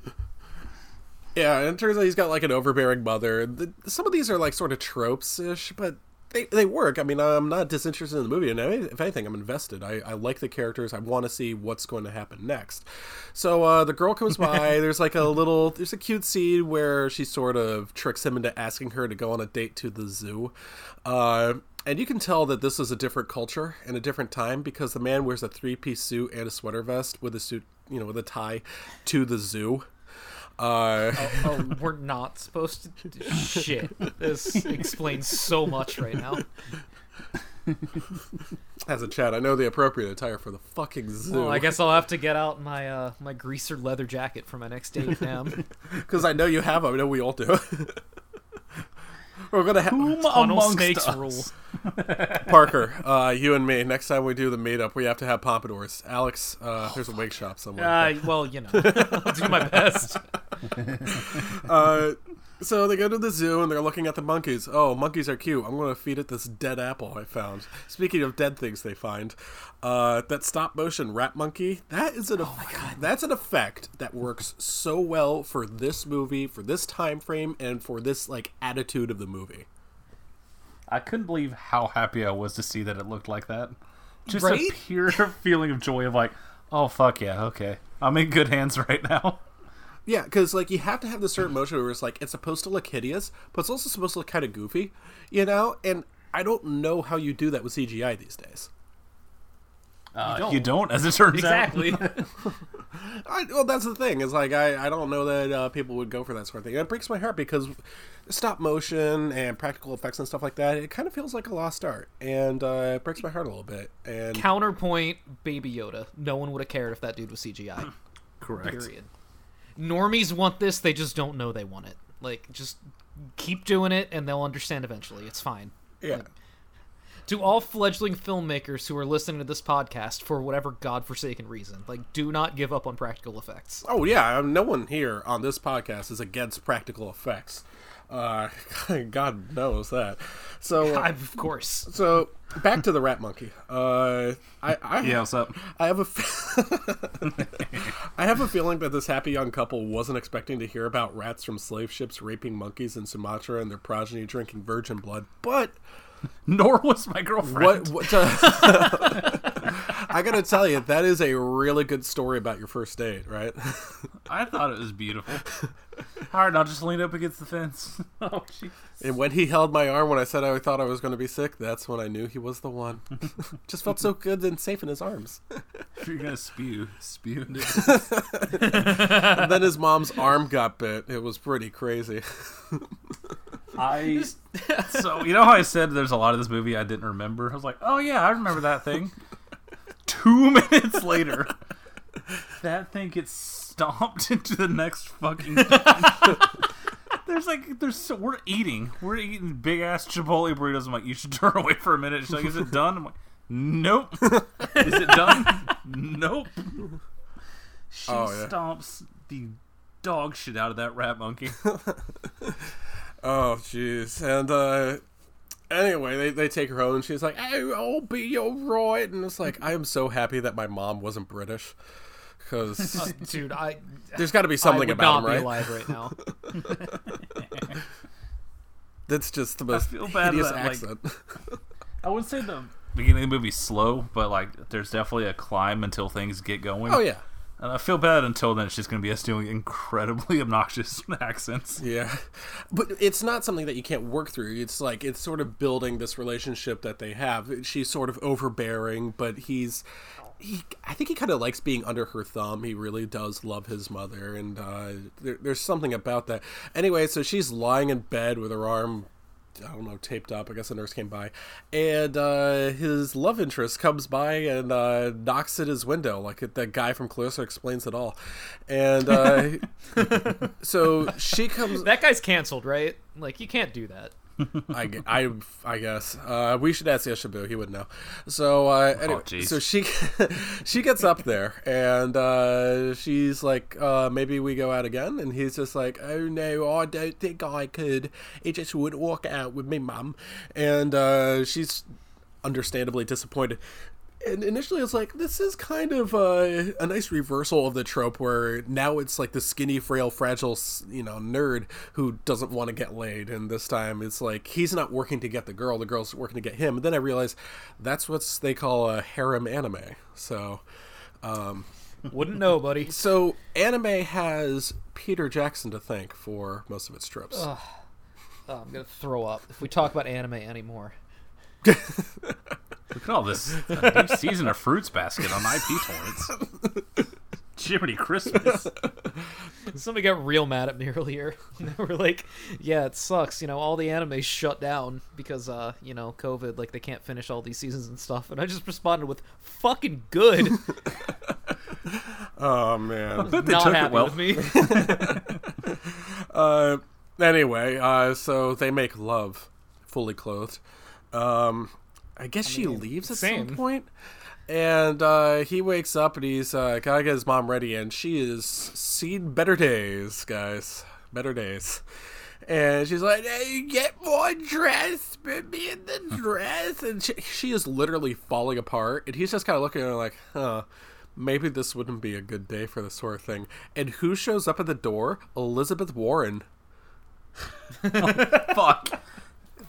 Yeah, and it turns out he's got like an overbearing mother. The, some of these are like sort of tropes ish, but they, they work. I mean, I'm not disinterested in the movie, and if anything, I'm invested. I, I like the characters. I want to see what's going to happen next. So uh, the girl comes by. (laughs) there's like a little, there's a cute scene where she sort of tricks him into asking her to go on a date to the zoo. Uh, and you can tell that this is a different culture and a different time because the man wears a three piece suit and a sweater vest with a suit, you know, with a tie to the zoo. Uh, Oh, we're not supposed to. do- Shit. This explains so much right now. As a chat, I know the appropriate attire for the fucking zoo. Well, I guess (laughs) I'll have to get out my uh, my greaser leather jacket for my next date now. because (laughs) I know you have them. I know we all do. (laughs) We're gonna have Whom Funnel amongst snakes us? rule. (laughs) Parker, uh, you and me. Next time we do the meetup, we have to have pompadours. Alex, uh, there's a wig shop somewhere. Uh, well, you know, (laughs) I'll do my best. (laughs) So they go to the zoo and they're looking at the monkeys. Oh, monkeys are cute. I'm going to feed it this dead apple I found. Speaking of dead things they find, uh, that stop motion rat monkey, that is an oh eff- that's an effect that works so well for this movie, for this time frame, and for this like attitude of the movie. I couldn't believe how happy I was to see that it looked like that. Just Right? a pure (laughs) feeling of joy of like, oh fuck yeah, okay, I'm in good hands (laughs) right now. Yeah, because like you have to have this certain motion where it's like it's supposed to look hideous, but it's also supposed to look kind of goofy, you know. And I don't know how you do that with CGI these days. Uh, you don't, as it turns Exactly. (laughs) (laughs) I, well, that's the thing. Is like I, I don't know that uh, people would go for that sort of thing. And It breaks my heart because stop motion and practical effects and stuff like that. It kind of feels like a lost art, and uh, it breaks my heart a little bit. And Counterpoint: Baby Yoda. No one would have cared if that dude was CGI. Correct. Period. Normies want this. They just don't know they want it. Like, just keep doing it, and they'll understand eventually. It's fine. yeah, to all fledgling filmmakers who are listening to this podcast for whatever godforsaken reason, like do not give up on practical effects. oh yeah, no one here on this podcast is against practical effects. Uh, (laughs) God knows that. So, (laughs) uh, of course. so back to the rat monkey. Uh, I, I Yeah, what's up? I have a, f- (laughs) I have a feeling that this happy young couple wasn't expecting to hear about rats from slave ships raping monkeys in Sumatra and their progeny drinking virgin blood. But Nor was my girlfriend. what? what uh, I gotta tell you, that is a really good story about your first date, right? (laughs) I thought it was beautiful. All right, I'll just lean up against the fence. (laughs) oh, jeez. and when he held my arm when I said I thought I was going to be sick, that's when I knew he was the one. (laughs) Just felt so good and safe in his arms. You're gonna spew, spew. into- And then his mom's arm got bit. It was pretty crazy. I so you know how I said there's a lot of this movie I didn't remember. I was like, oh yeah, I remember that thing. Two (laughs) minutes later, that thing gets stomped (laughs) into the next fucking. there's like there's so we're eating we're eating big ass Chipotle burritos. I'm like, you should turn away for a minute. She's like, is it done? I'm like, nope. is it done? nope. She Oh, yeah. stomps the dog shit out of that rat monkey. (laughs) Oh, jeez. And, uh, anyway, they, they take her home and she's like, oh, I'll be alright. And it's like, I am so happy that my mom wasn't British. Because (laughs) oh, Dude, I there's got to be I something would about not him, be right? alive right now. (laughs) That's just the most feel bad hideous that, like, accent. (laughs) I wouldn't say the beginning of the movie's slow, but like there's definitely a climb until things get going. oh, yeah. And I feel bad until then. It's just going to be us doing incredibly (laughs) obnoxious (laughs) accents. Yeah. But it's not something that you can't work through. It's like, it's sort of building this relationship that they have. She's sort of overbearing, but he's. He, I think he kind of likes being under her thumb. He really does love his mother, and uh, there, there's something about that. Anyway, so she's lying in bed with her arm I don't know, taped up. I guess a nurse came by, and uh, his love interest comes by and uh, knocks at his window, like the guy from Clarissa explains it all. And uh, (laughs) so she comes. that guy's canceled, right? Like you can't do that. I, I, I guess uh, we should ask Yeshabu. He would know. So uh, anyway, jeez. so she (laughs) she gets up there and uh, she's like, uh, maybe we go out again. And he's just like, oh no, I don't think I could. It just wouldn't work out with me, mum. And uh, she's understandably disappointed. And initially, it's like this is kind of uh, a nice reversal of the trope where now it's like the skinny, frail, fragile, you know, nerd who doesn't want to get laid, and this time it's like he's not working to get the girl, the girl's working to get him. And then I realize that's what they call a harem anime. So, Wouldn't know, buddy. (laughs) so anime has Peter Jackson to thank for most of its tropes. Oh, I'm gonna throw up if we talk about anime anymore. (laughs) Look at all this a new season of Fruits Basket on IP torrents. (laughs) Jiminy Christmas. Somebody got real mad at me (laughs) earlier. (laughs) they were like, "Yeah, it sucks. You know, all the anime shut down because, uh, you know, COVID. Like, they can't finish all these seasons and stuff." And I just responded with, "Fucking good." Oh man. But they Not took happy it well. with me. Uh, anyway, uh, so they make love, fully clothed. Um, I guess she leaves at same. some point, and uh, he wakes up and he's uh, gotta get his mom ready, and she is seen better days, guys, better days. And she's like, "Hey, get more dress, put me in the dress," and she, she is literally falling apart. And he's just kind of looking at her like, "Huh." Maybe this wouldn't be a good day for this sort of thing. And who shows up at the door? Elizabeth Warren. (laughs) Fuck.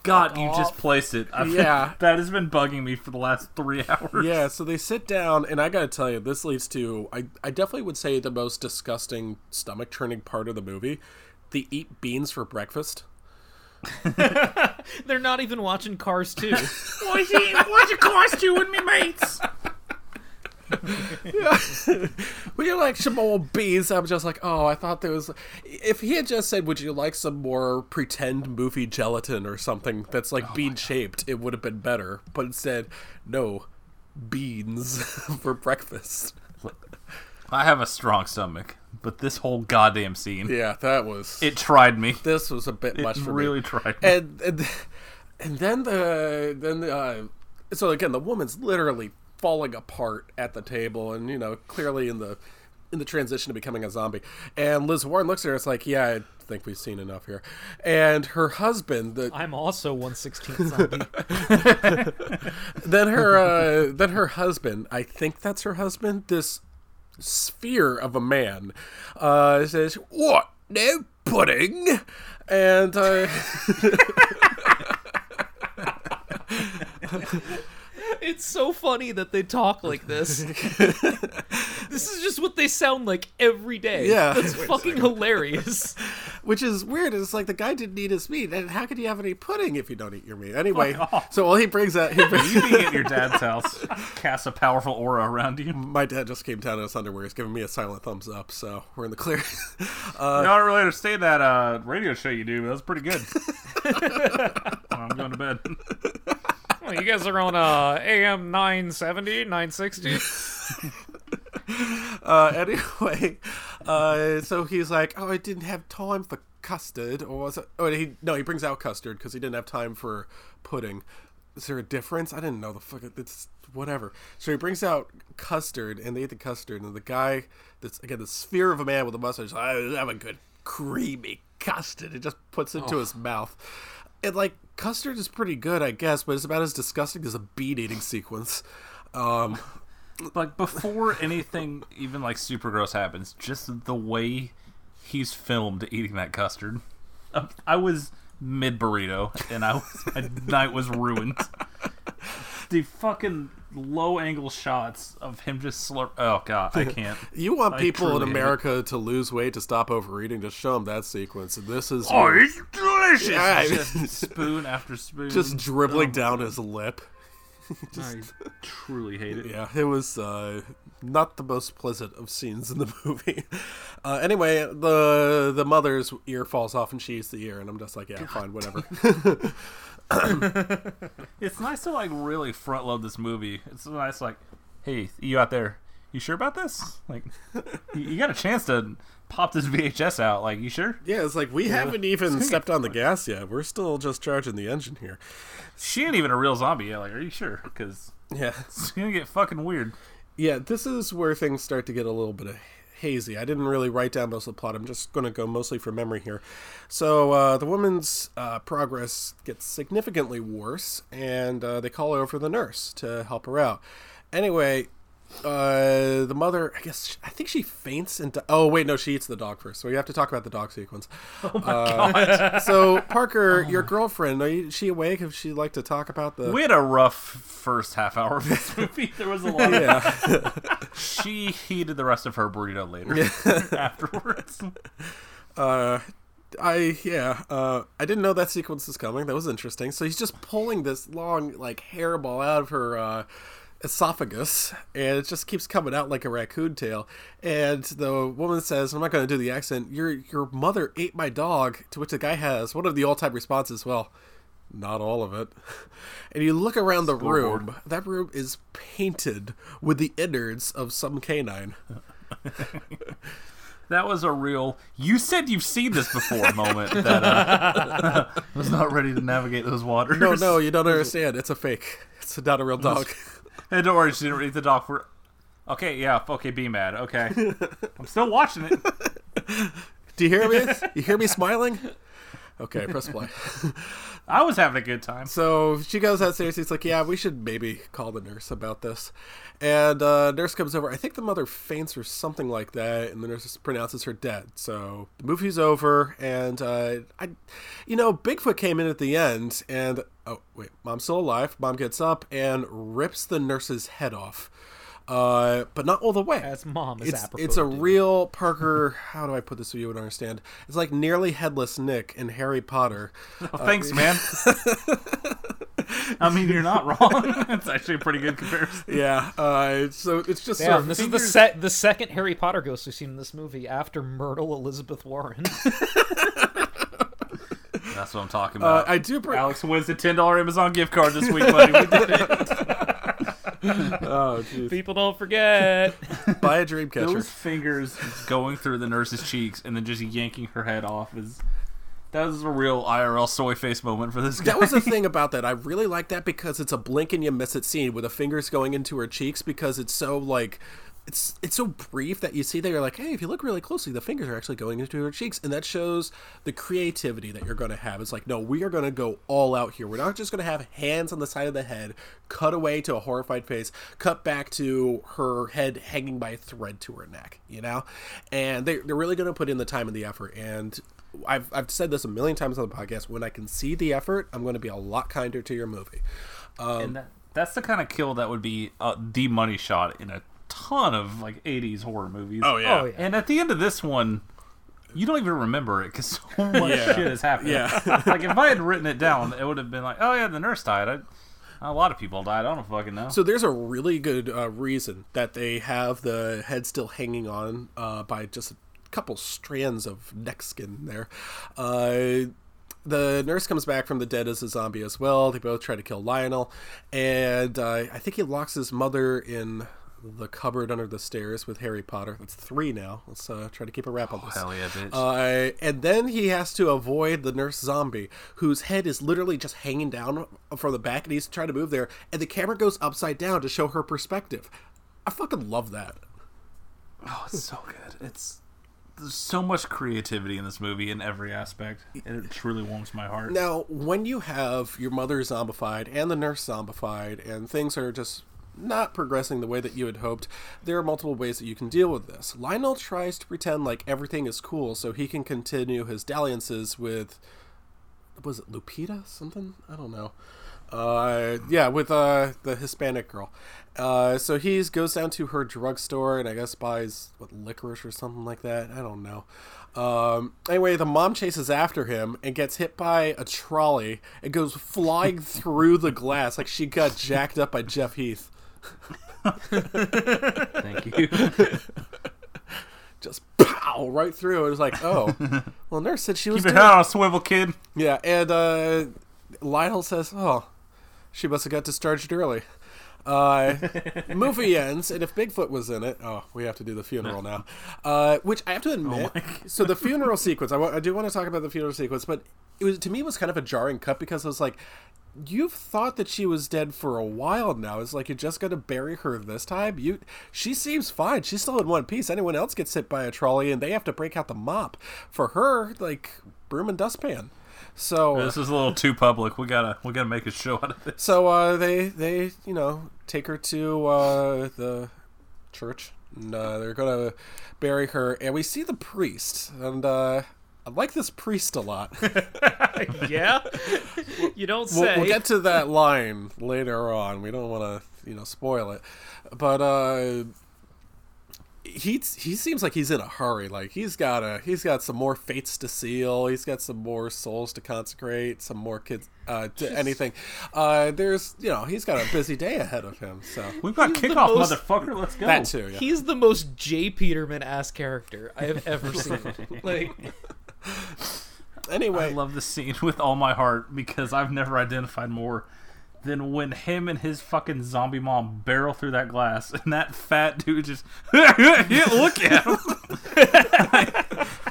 God, you just placed it. I've, Yeah. (laughs) that has been bugging me for the last three (laughs) hours. Yeah, so they sit down, and I gotta tell you, this leads to I, I definitely would say the most disgusting stomach churning part of the movie. They eat beans for breakfast. (laughs) They're not even watching Cars 2. What's your cars doing, me mates? (laughs) Would you like some more beans? I'm just like, oh, I thought there was. If he had just said, "Would you like some more pretend movie gelatin or something that's like bean shaped?" It would have been better. But instead, no, beans (laughs) for breakfast. I have a strong stomach, but this whole goddamn scene, Yeah, that was. it tried me. this was a bit It much for me. really tried me. and and, and then the then the, uh, so again the woman's literally falling apart at the table and you know clearly in the in the transition to becoming a zombie. And Liz Warren looks at her. It's like, yeah, I think we've seen enough here. And her husband, the I'm also one sixteenth zombie. (laughs) then her uh, then her husband i think that's her husband this sphere of a man uh says what no pudding and uh (laughs) (laughs) it's so funny that they talk like this. (laughs) this is just what they sound like every day. Yeah. That's fucking hilarious. (laughs) which is weird it's like the guy didn't eat his meat and how could you have any pudding if you don't eat your meat anyway (laughs) so well he brings that he brings, You being at your dad's house casts a powerful aura around you. my dad just came down in his underwear he's giving me a silent thumbs up so we're in the clear I don't really understand that uh, radio show you do, but that was pretty good. I'm going to bed. Well, you guys are on uh, AM 970, 960. (laughs) uh, anyway, uh, so he's like, "Oh, I didn't have time for custard," or was it? Oh, he no, he brings out custard because he didn't have time for pudding. Is there a difference? I didn't know the fuck. It's whatever. So he brings out custard, and they eat the custard, and the guy that's again the sphere of a man with a mustache. I have a good creamy custard. It just puts it into his mouth. And like custard is pretty good, I guess, but it's about as disgusting as a beet eating sequence. Um, Like, before anything even, like, super gross happens, just the way he's filmed eating that custard. Um, I was mid burrito, and I was, my night was ruined. The fucking low angle shots of him just slurp. Oh, God, I (laughs) can't. You want I people in hate. America to lose weight to stop overeating? Just show them that sequence. And this is Oh, your- it's delicious! Yeah, just (laughs) spoon after spoon. just dribbling Oh, down his lip. (laughs) I truly hate it. Yeah, it was uh, not the most pleasant of scenes in the (laughs) movie. Uh, anyway, the the mother's ear falls off and she eats the ear, and I'm just like, yeah, fine, whatever. (laughs) It's nice to like really front load this movie. It's nice like, hey, you out there, you sure about this? Like, (laughs) you, you got a chance to pop this VHS out. Like, you sure? yeah, it's like we haven't even stepped on the gas yet. We're still just charging the engine here. She ain't even a real zombie yet. Like, are you sure? Because Yeah, it's gonna get fucking weird. Yeah, this is where things start to get a little bit of hazy. I didn't really write down most of the plot. I'm just going to go mostly from memory here. So uh, the woman's uh, progress gets significantly worse, and uh, they call over the nurse to help her out. Anyway, uh, the mother, I guess, I think she faints and. di- Oh wait, no, she eats the dog first. So we have to talk about the dog sequence. (laughs) Oh my god! (laughs) So Parker, your girlfriend, are you, is she awake? If she'd like to talk about the. We had a rough first half hour of this (laughs) movie. There was a lot. Of, yeah. she heated the rest of her burrito later afterwards. Uh, I yeah. Uh, I didn't know that sequence was coming. That was interesting. So he's just pulling this long like hairball out of her uh, esophagus, and it just keeps coming out like a raccoon tail. And the woman says, "I'm not going to do the accent. Your your mother ate my dog." To which the guy has one of the all time responses. Well. Not all of it. (laughs) And you look around the room. That room is painted with the innards of some canine. (laughs) That was a real. You said you've seen this before (laughs) moment that uh, was not ready to navigate those waters. No, no, you don't understand. It's a fake. It's not a real dog. (laughs) Worry, she didn't read the doc for. Okay, yeah, okay, be mad. Okay, (laughs) I'm still watching it. (laughs) Do you hear me? You hear me smiling? Okay, press play. I was having a good time. So she goes downstairs. He's like, "Yeah, we should maybe call the nurse about this." And uh, nurse comes over. I think the mother faints or something like that, and the nurse pronounces her dead. So the movie's over, and uh, I, you know, Bigfoot came in at the end, and oh wait, mom's still alive. Mom gets up and rips the nurse's head off. Uh, but not all the way. As mom is it's, apropos it's a to do. real Parker. (laughs) How do I put this so you would understand? It's like nearly headless Nick in Harry Potter. Oh, (laughs) thanks, (laughs) man. I mean, you're not wrong. it's actually a pretty good comparison. Yeah. Uh, so it's just Damn, sort of this is the fingers- set the second Harry Potter ghost we've seen in this movie after Myrtle Elizabeth Warren. That's what I'm talking Uh, about. I do. Br- Alex wins the ten dollar Amazon gift card this week, buddy. We did it. (laughs) oh, jeez. People don't forget. (laughs) Buy a dream catcher. Those fingers going through the nurse's cheeks and then just yanking her head off is that was a real IRL soy face moment for this guy. That was the thing about that. I really like that because it's a blink and you miss it scene with the fingers going into her cheeks because it's so like it's it's so brief that you see that you're like, hey, if you look really closely, the fingers are actually going into her cheeks, and that shows the creativity that you're going to have. It's like, no, we are going to go all out here. We're not just going to have hands on the side of the head, cut away to a horrified face, cut back to her head hanging by a thread to her neck, you know, and they they're really going to put in the time and the effort. And I've I've said this a million times on the podcast. When I can see the effort, I'm going to be a lot kinder to your movie. Um, that's the kind of kill that would be uh, the money shot in a ton of like 80s horror movies. Oh, yeah. Oh, yeah. And at the end of this one, you don't even remember it because (laughs) so much Yeah. shit has happened. Yeah. (laughs) like if I had written it down, it would have been like, oh yeah, the nurse died. I, a lot of people died. I don't fucking know. So there's a really good uh, reason that they have the head still hanging on uh, by just a couple strands of neck skin there. Uh, the nurse comes back from the dead as a zombie as well. They both try to kill Lionel, and uh, I think he locks his mother in the cupboard under the stairs with Harry Potter. That's three now. Let's uh, try to keep a wrap on this. hell yeah, bitch. Uh, and then he has to avoid the nurse zombie, whose head is literally just hanging down from the back, and he's trying to move there, and the camera goes upside down to show her perspective. I fucking love that. oh, it's so good. It's there's so much creativity in this movie in every aspect. and It truly warms my heart. Now, when you have your mother zombified and the nurse zombified, and things are just not progressing the way that you had hoped, there are multiple ways that you can deal with this. Lionel tries to pretend like everything is cool so he can continue his dalliances with. Was it Lupita? Something? I don't know. Uh, yeah, with uh, the Hispanic girl. Uh, so he goes down to her drugstore and I guess buys what licorice or something like that. I don't know. Um, anyway, the mom chases after him and gets hit by a trolley and goes flying (laughs) through the glass like she got jacked up by Jeff Heath. Thank you. Just pow right through. It was like, oh, (laughs) well, nurse said she was. Keep your doing- head on swivel, kid. Yeah, and uh, Lionel says, "Oh, she must have got discharged early." Uh, movie ends, and if Bigfoot was in it, oh, we have to do the funeral now. Uh, which I have to admit, so the funeral sequence, I do want to talk about the funeral sequence, but it was to me it was kind of a jarring cut because I was like, you've thought that she was dead for a while now. It's like you're just gonna bury her this time. You, she seems fine. She's still in one piece. Anyone else gets hit by a trolley, and they have to break out the mop. For her, like broom and dustpan. So This is a little too public. We gotta we gotta make a show out of this. so uh, they they you know take her to uh, the church and uh, they're gonna bury her and we see the priest and uh, I like this priest a lot. (laughs) yeah, you don't we'll, say. we'll get to that line later on. We don't want to you know spoil it, but uh, he he seems like he's in a hurry. Like he's got a he's got some more fates to seal. He's got some more souls to consecrate. Some more kids uh, to anything. Uh, there's you know he's got a busy day ahead of him. So We've got He's the kickoff, most- motherfucker. Let's go. that too. Yeah. He's the most J. Peterman ass character I have ever seen. (laughs) like, Anyway, I love this scene with all my heart because I've never identified more than when him and his fucking zombie mom barrel through that glass (laughs) and that fat dude just (laughs) look at him.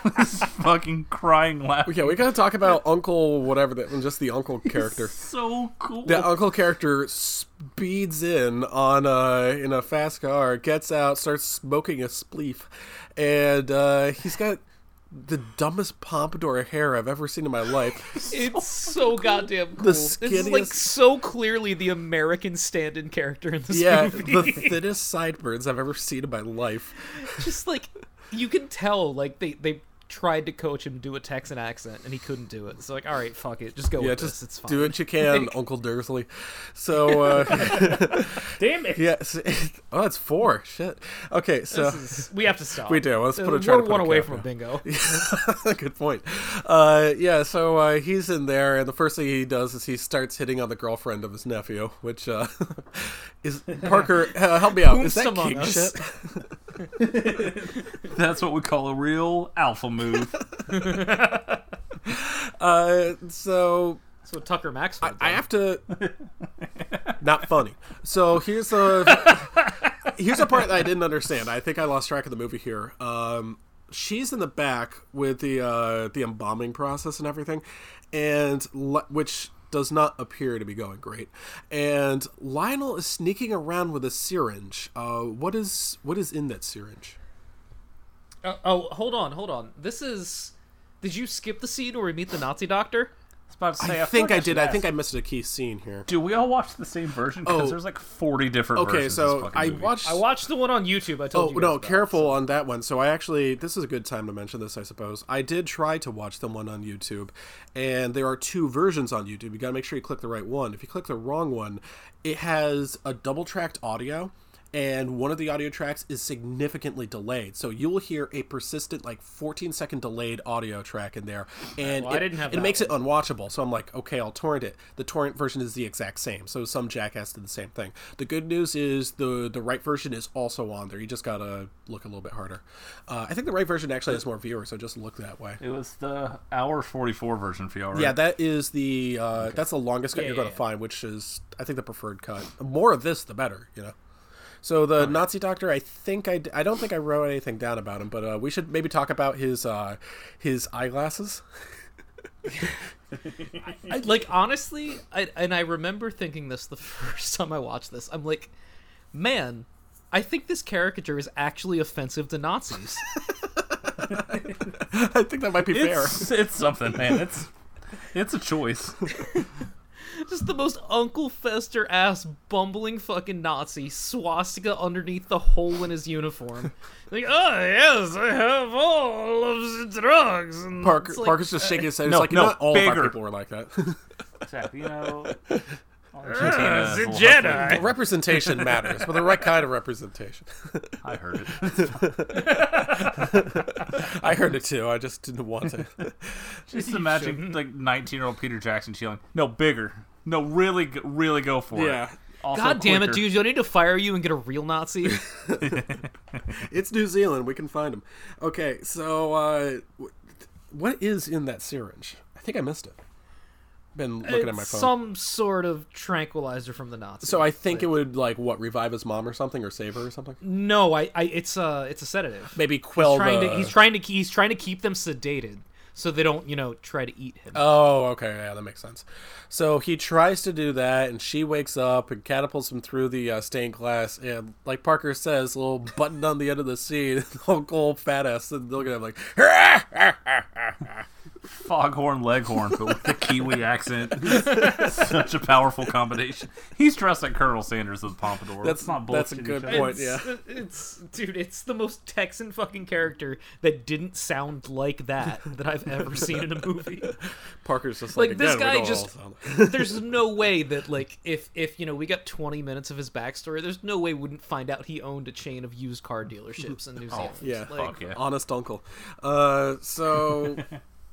(laughs) this fucking crying laugh. yeah, we gotta talk about Uncle whatever that just the uncle character. So cool. The uncle character speeds in on uh in a fast car, gets out, starts smoking a spleef, and uh, he's got the dumbest pompadour hair I've ever seen in my life. (laughs) it's so goddamn cool. The This is like so clearly the American stand-in character in this yeah, movie. the thinnest (laughs) sideburns I've ever seen in my life. just like you can tell like they they tried to coach him to do a Texan accent and he couldn't do it. So like, all right, fuck it, just go Yeah, with just this. It's fine. do what you can, (laughs) Uncle Dursley. So, uh, (laughs) (laughs) Damn it. yes. Oh, it's four. Shit. Okay, so. Is- we have to stop. We do. Let's put a- We're try to put one away cap from a in. bingo. Good point. Uh, yeah, so uh, he's in there, and the first thing he does is he starts hitting on the girlfriend of his nephew, which uh, is Parker. Uh, help me out. Is that king Us. shit? That's what we call a real alpha move. (laughs) Uh, so That's what Tucker Maxwell. I did. have to. (laughs) Not funny. So here's a here's a part that I didn't understand. I think I lost track of the movie here. Um, she's in the back with the uh, the embalming process and everything, and le- which does not appear to be going great. And Lionel is sneaking around with a syringe. Uh, what is what is in that syringe? Uh, oh, hold on, hold on. This is. Did you skip the scene where we meet the Nazi doctor? was about to say, I think I did. I think I missed a key scene here. Do we all watch the same version? Because Oh. there's like 40 different Okay, versions of this so I movie. watched. I watched the one on YouTube. I Oh told you. no, about, careful so- on that one. So I actually, this is a good time to mention this, I suppose. I did try to watch the one on YouTube, and there are two versions on YouTube. You got to make sure you click the right one. If you click the wrong one, it has a double tracked audio, and one of the audio tracks is significantly delayed. So you'll hear a persistent, like 14 second delayed audio track in there, and Well, I it, didn't have it that makes it unwatchable. So I'm like, okay, I'll torrent it. The torrent version is the exact same. So some jackass did the same thing. The good news is the the right version is also on there. You just gotta look a little bit harder. Uh, I think the right version actually has more viewers, so just look that way. It was the hour 44 version for y'all, right? Yeah, that is the uh, that's the longest cut Yeah, you're yeah, gonna yeah. find, which is I think the preferred cut. More of this, the better. You know. So the Nazi doctor, I think I, I don't think I wrote anything down about him, but uh, we should maybe talk about his uh, his eyeglasses. (laughs) I, like honestly, I, and I remember thinking this the (laughs) first time I watched this. I'm like, man, I think this caricature is actually offensive to Nazis. (laughs) I think that might be fair. It's, it's something, man. It's it's a choice. Just the most Uncle Fester ass bumbling fucking Nazi swastika underneath the hole in his uniform. (laughs) Like, oh yes, I have all of the drugs. And Parker, it's like, Parker's just shaking his head. He's no, like, no, not all of our people are like that. (laughs) Zach, you know, (laughs) "Ah, Argentina is the Jedi. huffy. representation matters, but the right kind of representation. I heard it. I heard it too. I just didn't want to. Just imagine like 19 year old Peter Jackson yelling, "No, bigger! No, really, go- really go for Yeah. it!" Also God damn it, quicker. dude! Do I need to fire you and get a real Nazi? (laughs) (laughs) It's New Zealand. We can find him. Okay, so uh, what is in that syringe? I think I missed it. Been looking at my phone. Some sort of tranquilizer from the Nazis. So I think it would like what revive his mom or something or save her or something. no, I, I, it's a, it's a sedative. Maybe quell he's trying the. to, he's trying to, he's trying to keep them sedated so they don't, you know, try to eat him. Oh, okay, yeah, that makes sense. So he tries to do that, and she wakes up and catapults him through the uh, stained glass. And like Parker says, little (laughs) button on the end of the scene, (laughs) Uncle fat ass, and looking at him like, (laughs) ah, ah, ah, Foghorn Leghorn, but with the Kiwi accent. (laughs) Such a powerful combination. He's dressed like Colonel Sanders with pompadour. That's- Let's not that's a good point. It's, yeah. it's dude, it's the most Texan fucking character that didn't sound like that (laughs) that I've ever seen in a movie. Parker's just like, Like this "Again, guy just (laughs) there's no way that like if if you know we got 20 minutes of his backstory, there's no way we wouldn't find out he owned a chain of used car dealerships in New Zealand. yeah. like, Fuck yeah. honest uncle. Uh, so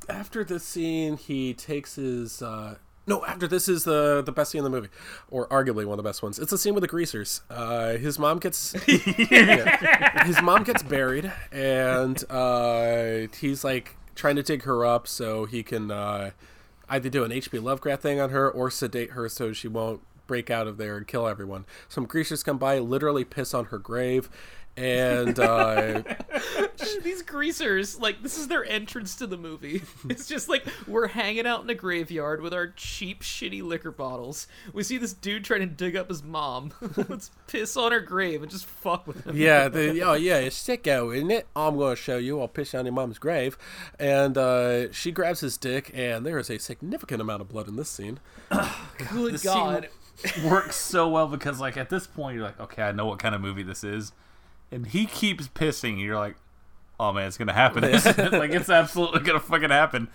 after this scene, he takes his. Uh, no, after this is the the best scene in the movie, or arguably one of the best ones. It's the scene with the greasers. Uh, his mom gets (laughs) Yeah. his mom gets buried, and uh, he's like trying to dig her up so he can uh, either do an H.P. Lovecraft thing on her or sedate her so she won't break out of there and kill everyone. Some greasers come by, literally piss on her grave, and uh, (laughs) these greasers, like this is their entrance to the movie. (laughs) It's just like we're hanging out in a graveyard with our cheap, shitty liquor bottles. We see this dude trying to dig up his mom. (laughs) Let's piss on her grave and just fuck with him. yeah, the, oh yeah, it's sicko, isn't it? I'm going to show you. I'll piss on your mom's grave, and uh, she grabs his dick, and there is a significant amount of blood in this scene. (coughs) Good The scene works so well because like at this point you're like, okay, I know what kind of movie this is, and he keeps pissing. You're like, oh man, it's gonna happen. (laughs) like it's absolutely gonna fucking happen.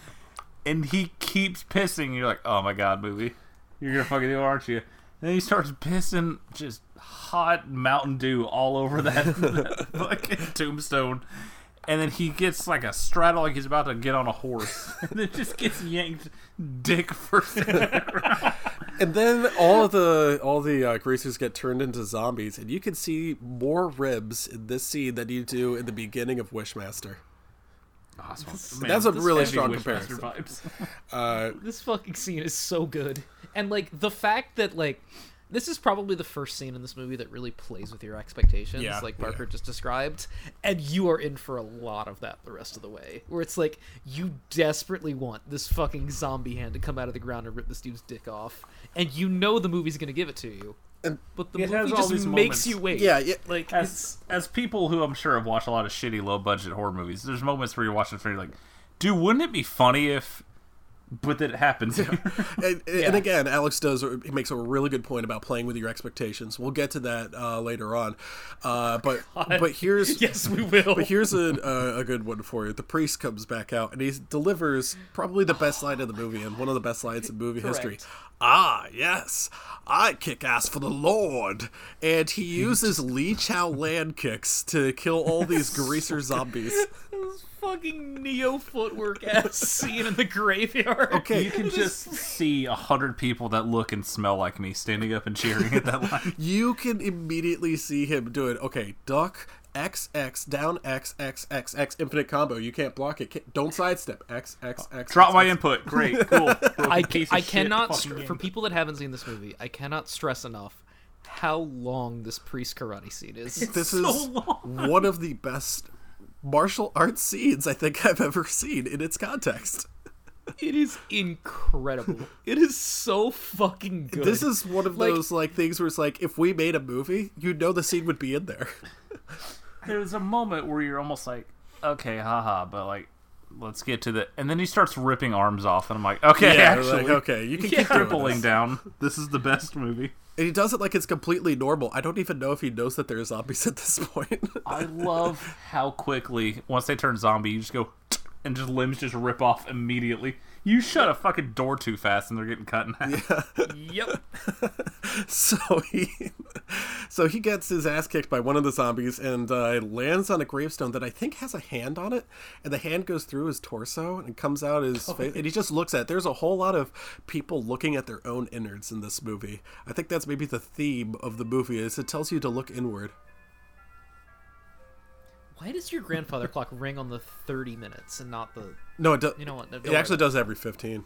And he keeps pissing. You're like, oh my god, movie, you're gonna fucking do, it, aren't you? And then he starts pissing just hot Mountain Dew all over that, that (laughs) fucking tombstone. And then he gets like a straddle, like he's about to get on a horse, (laughs) and then just gets yanked dick first. And then all of the all the uh, greasers get turned into zombies, and you can see more ribs in this scene than you do in the beginning of Wishmaster. Man, That's a really strong comparison. vibes. (laughs) this fucking scene is so good and like the fact that like this is probably the first scene in this movie that really plays with your expectations, Yeah, like Parker yeah. just described, and you are in for a lot of that the rest of the way. Where it's like you desperately want this fucking zombie hand to come out of the ground and rip this dude's dick off, and you know the movie's gonna give it to you, And but the It movie just makes moments. you wait. Yeah, yeah. like as as people who I'm sure have watched a lot of shitty low budget horror movies, there's moments where you're watching it and you're like, dude, wouldn't it be funny if but that it happens here. (laughs) and, and again, Alex does he makes a really good point about playing with your expectations. We'll get to that uh, later on, uh, but but here's (laughs) yes, we will. But here's a, a a good one for you. The priest comes back out and he delivers probably the best line of the movie and one of the best lines in movie history. Ah, yes, I kick ass for the Lord, and he uses Lee Chow land kicks to kill all these (laughs) greaser zombies. This fucking neo footwork ass (laughs) scene in the graveyard. Okay, you can just see a hundred people that look and smell like me standing up and cheering at that line. (laughs) you can immediately see him do it. okay duck x x down x x x x infinite combo you can't block it Ca- don't sidestep x x x Drop X, my X. input. (laughs) Great, cool. I, Piece I cannot str- for people that haven't seen this movie i cannot stress enough how long this priest karate scene is this is one of the best martial arts scenes i think i've ever seen in its context it is incredible (laughs) it is so fucking good this is one of Like- those like things where it's like if we made a movie you know the scene would be in there (laughs) There's a moment where you're almost like, okay, haha, but like, let's get to the. And then he starts ripping arms off, and I'm like, okay, yeah actually, like, okay you can (laughs) Yeah. keep doing tripling down. This is the best movie. And he does it like it's completely normal. I don't even know if he knows that there's zombies at this (laughs) point. I love how quickly once they turn zombie, you just go and just limbs just rip off immediately. You shut a fucking door too fast, and they're getting cut in half. Yeah. yep (laughs) so he so he gets his ass kicked by one of the zombies and uh, lands on a gravestone that I think has a hand on it, and the hand goes through his torso and comes out his face, and he just looks at. There's a whole lot of people looking at their own innards in this movie. I think that's maybe the theme of the movie is it tells you to look inward. Why does your grandfather clock ring on the 30 minutes and not the No, it does. you know what no, don't It actually does every 15.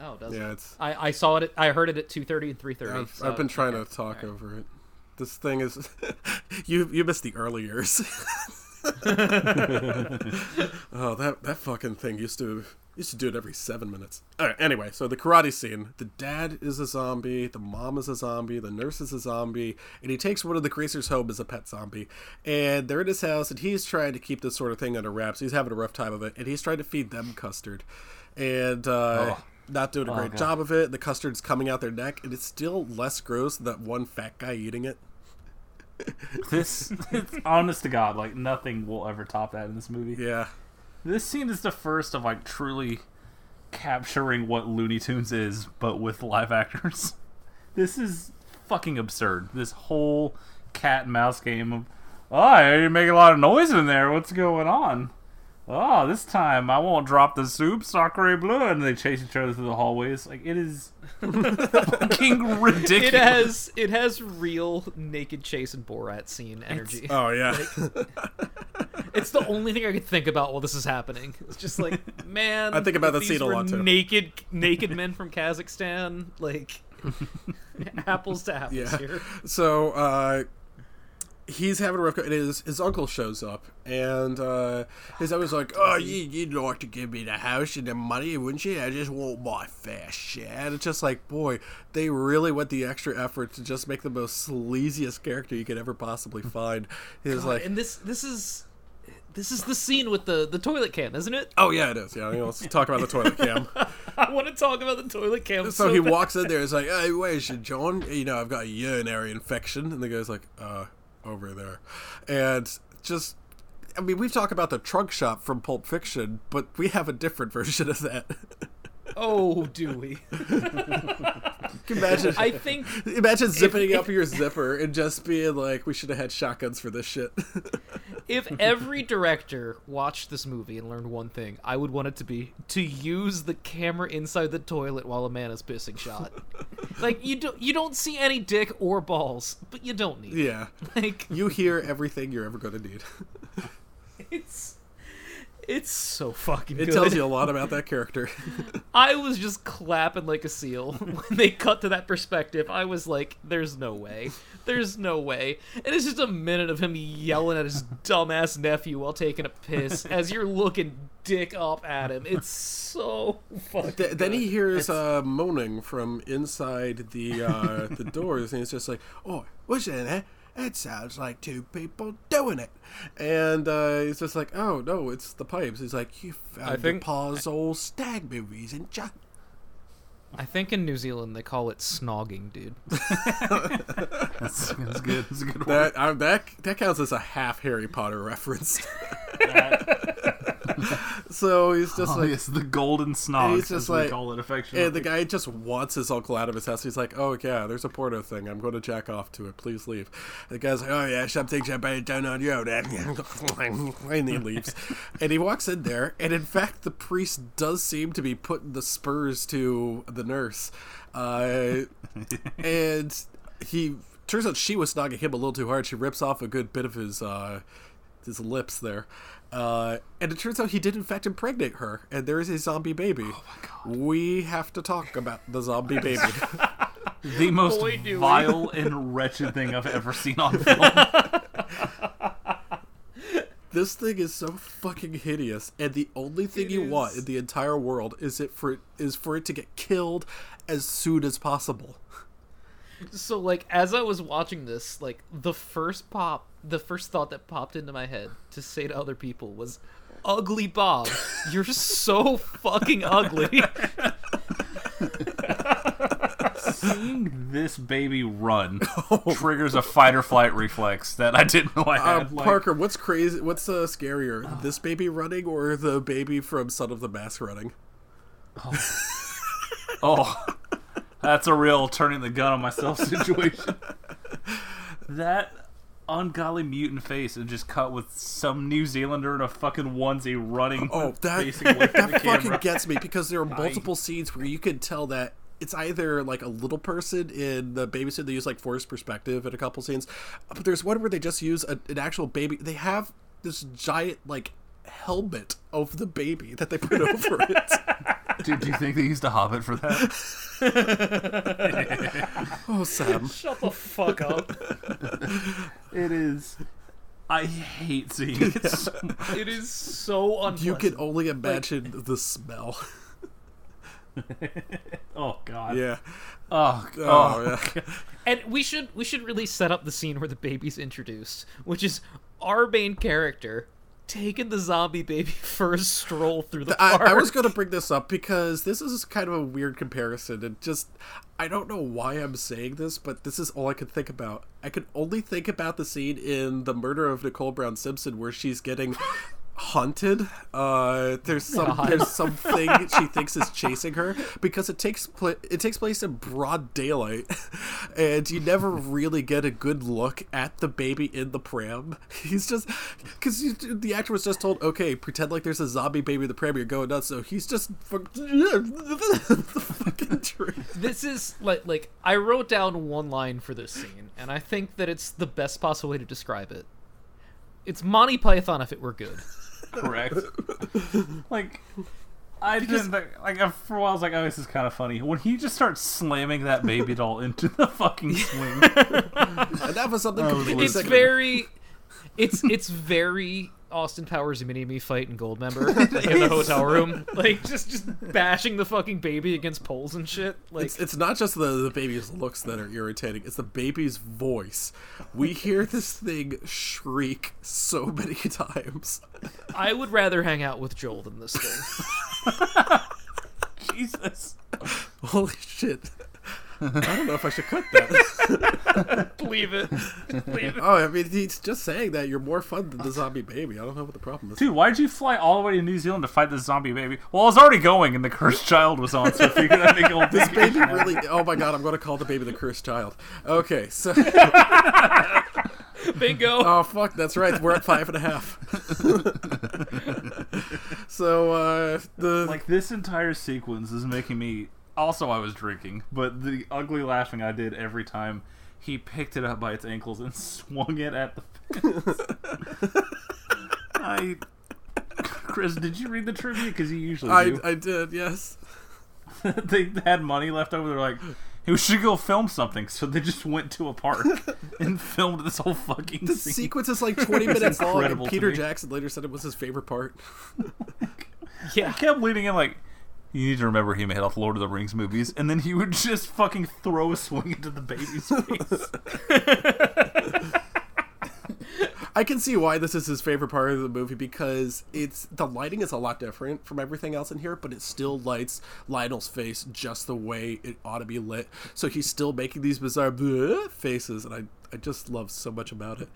oh does Yeah, it it's. I, I saw it at, i heard it at 2.30 and 3.30 I've, so- I've been trying okay. to talk Alright. over it. This thing is. (laughs) you you missed the early years. (laughs) (laughs) oh, that that fucking thing used to used to do it every seven minutes. All right. Anyway, so the karate scene. The dad is a zombie. The mom is a zombie. The nurse is a zombie, and he takes one of the greasers home as a pet zombie. And they're in his house, and he's trying to keep this sort of thing under wraps. He's having a rough time of it, and he's trying to feed them custard, and. uh Not doing a great God. job of it. The custard's coming out their neck, and it's still less gross than that one fat guy eating it. This, it's honest to God, like nothing will ever top that in this movie. Yeah. This scene is the first of like truly capturing what Looney Tunes is, but with live actors. (laughs) This is fucking absurd. This whole cat and mouse game of, oh, you're making a lot of noise in there. What's going on? Oh, this time I won't drop the soup, sacre bleu, and they chase each other through the hallways. Like it is (laughs) fucking ridiculous. it has it has real naked chase and borat scene energy Oh yeah. (laughs) It's the only thing I could think about while this is happening. It's just like, (laughs) man. I think about that scene a lot, too. Naked, naked men from Kazakhstan, like apples to apples yeah. here. So uh, he's having a rough. go- And his his uncle shows up, and uh, his uncle's like, "Oh, you, you'd like to give me the house and the money, wouldn't you? I just want my fair share." And it's just like, boy, they really went the extra effort to just make the most sleaziest character you could ever possibly find. He's like, and this this is this is the scene with the the toilet cam, isn't it? "Oh yeah, it is. Yeah, you know, let's talk about the toilet cam." (laughs) I want to talk about the toilet cam. So So, he bad. walks in there. He's like, "Hey, where's you, John? You know, I've got a urinary infection." And the guy's like, "Uh, over there," and just. I mean, we've talked about the trunk shop from Pulp Fiction, but we have a different (laughs) version of that. Oh, do we? (laughs) Imagine, I think imagine zipping if- up your zipper and just being like, "We should have had shotguns for this shit." (laughs) if every director watched this movie and learned one thing, I would want it to be to use the camera inside the toilet while a man is pissing shot. (laughs) like you don't you don't see any dick or balls, but you don't need. it. yeah, Like you hear everything you're ever going to need. it's It's so fucking It good. tells you a (laughs) lot about that character. (laughs) I was just clapping like a seal (laughs) when they cut to that perspective. I was like, "There's no way, there's no way." And it's just a minute of him yelling at his dumbass nephew while taking a piss as you're looking dick up at him. It's so fucking. Th- then he hears uh, moaning from inside the uh, the doors, and he's just like, "Oh, what's that? Eh? It sounds like two people doing it." And uh, he's just like, "Oh no, it's the pipes." He's like, "You found I your think- pa's old stag movies, and you?" I think in New Zealand they call it snogging, dude. (laughs) That's, that's good. That's a good one. That uh, that that counts as a half Harry Potter reference. (laughs) so he's just Oh, like, yes, the golden snog. he's just as like- call it affectionately. And the guy just wants his uncle out of his house. He's like, "Oh yeah, there's a porno thing. I'm going to jack off to it. Please leave." The guy's like, "Oh yeah, something somebody done on you." (laughs) And he leaves, and he walks in there, and in fact, the priest does seem to be putting the spurs to the nurse, uh, and he turns out she was snogging him a little too hard. She rips off a good bit of his uh, his lips there. Uh, and it turns out he did in fact impregnate her, and there is a zombie baby. Oh my god! We have to talk about the zombie baby. (laughs) the most Boy, vile and wretched thing I've ever seen on film. (laughs) this thing is so fucking hideous, and the only thing It you want in the entire world is it for is for it to get killed as soon as possible. So like as I was watching this, like the first pop, the first thought that popped into my head to say to other people was, "Ugly Bob, you're so fucking ugly." Seeing this baby run (laughs) triggers a fight or flight reflex that I didn't know I Uh, had. like- Parker, what's crazy? What's uh, scarier, this baby running or the baby from Son of the Mask running? Oh, (laughs) (laughs) that's a real turning the gun on myself (laughs) situation. that ungodly mutant face is just cut with some New Zealander in a fucking onesie running. Oh, that facing away from the that fucking gets me because there are (laughs) multiple scenes where you can tell that it's either like a little person in the babysit. They use like forced perspective in a couple scenes, but there's one where they just use a, an actual baby. They have this giant like helmet of the baby that they put over it. (laughs) Dude, do you think they used a Hobbit for that? (laughs) Oh, Sam. Shut the fuck up. It is. I hate seeing (laughs) it. so. It is so unpleasant. You can only imagine the smell. Oh god. Yeah. Oh, Oh, oh. yeah. And we should we should really set up the scene where the baby's introduced, which is our main character taking the zombie baby (laughs) for a stroll through the I, park. I was going to bring this up because this is kind of a weird comparison, and just I don't know why I'm saying this, but this is all I could think about. I could only think about the scene in The Murder of Nicole Brown Simpson where she's getting hunted. Uh, there's some God. there's something (laughs) she thinks is chasing her because it takes pla- it takes place in broad daylight, (laughs) and you never really get a good look at the baby in the pram. (laughs) He's just because the actor was just told, okay, pretend like there's a zombie baby in the pram. You're going nuts. So he's just fucking tree. this is like like I wrote down one line for this scene, and I think that it's the best possible way to describe it. It's Monty Python if it were good. Correct. (laughs) like, I didn't think, like uh, for a while I was like, oh, this is kind of funny. When he just starts slamming that baby doll (laughs) into the fucking swing, And that was something completely It's second. very, it's it's very Austin Powers mini me fight in Goldmember like, (laughs) in the hotel room, (laughs) like just just bashing the fucking baby against poles and shit. Like It's, it's not just the, the baby's looks that are irritating, it's the baby's voice. We (laughs) hear this thing shriek so many times. I would rather hang out with Joel than this thing. Jesus. Holy shit. I don't know if I should cut that. (laughs) Leave it. Leave it. oh, I mean, he's just saying that you're more fun than the zombie baby. I don't know what the problem is. Dude, why did you fly all the way to New Zealand to fight this zombie baby? Well, I was already going, and the cursed child was on, so I figured I'd make a This baby really. Oh my god, I'm going to call the baby the cursed child. Okay, so. (laughs) Bingo. (laughs) Oh, fuck, that's right. We're at five and a half. so, uh, the. Like this entire sequence is making me. Also, I was drinking, but the ugly laughing I did every time he picked it up by its ankles and (laughs) swung it at the fence. (laughs) I. Chris, did you read the trivia? Because you usually I, do. I did, yes. (laughs) they had money left over. They're like, hey, we should go film something. So they just went to a park and filmed this whole fucking The scene. sequence is like 20 minutes long, Peter. Jackson later said it was his favorite part. Yeah. I kept leading in like, you need to remember he made off Lord of the Rings movies, and then he would just fucking throw a swing into the baby's face. I can see why this is his favorite part of the movie because it's the lighting is a lot different from everything else in here, but it still lights Lionel's face just the way it ought to be lit. So he's still making these bizarre faces, and I I just love so much about it.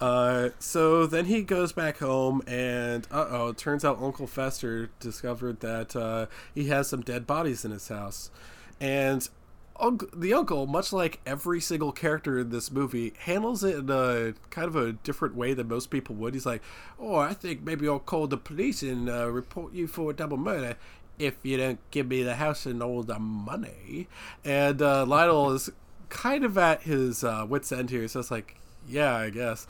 Uh, so then he goes back home, and uh oh, turns out Uncle Fester discovered that uh, he has some dead bodies in his house, and uncle, the uncle, much like every single character in this movie, handles it in a kind of a different way than most people would. He's like, "Oh, I think maybe I'll call the police and uh, report you for a double murder." If you don't give me the house and all the money, and uh, Lionel is kind of at his uh, wits' end here, so it's like, yeah, I guess.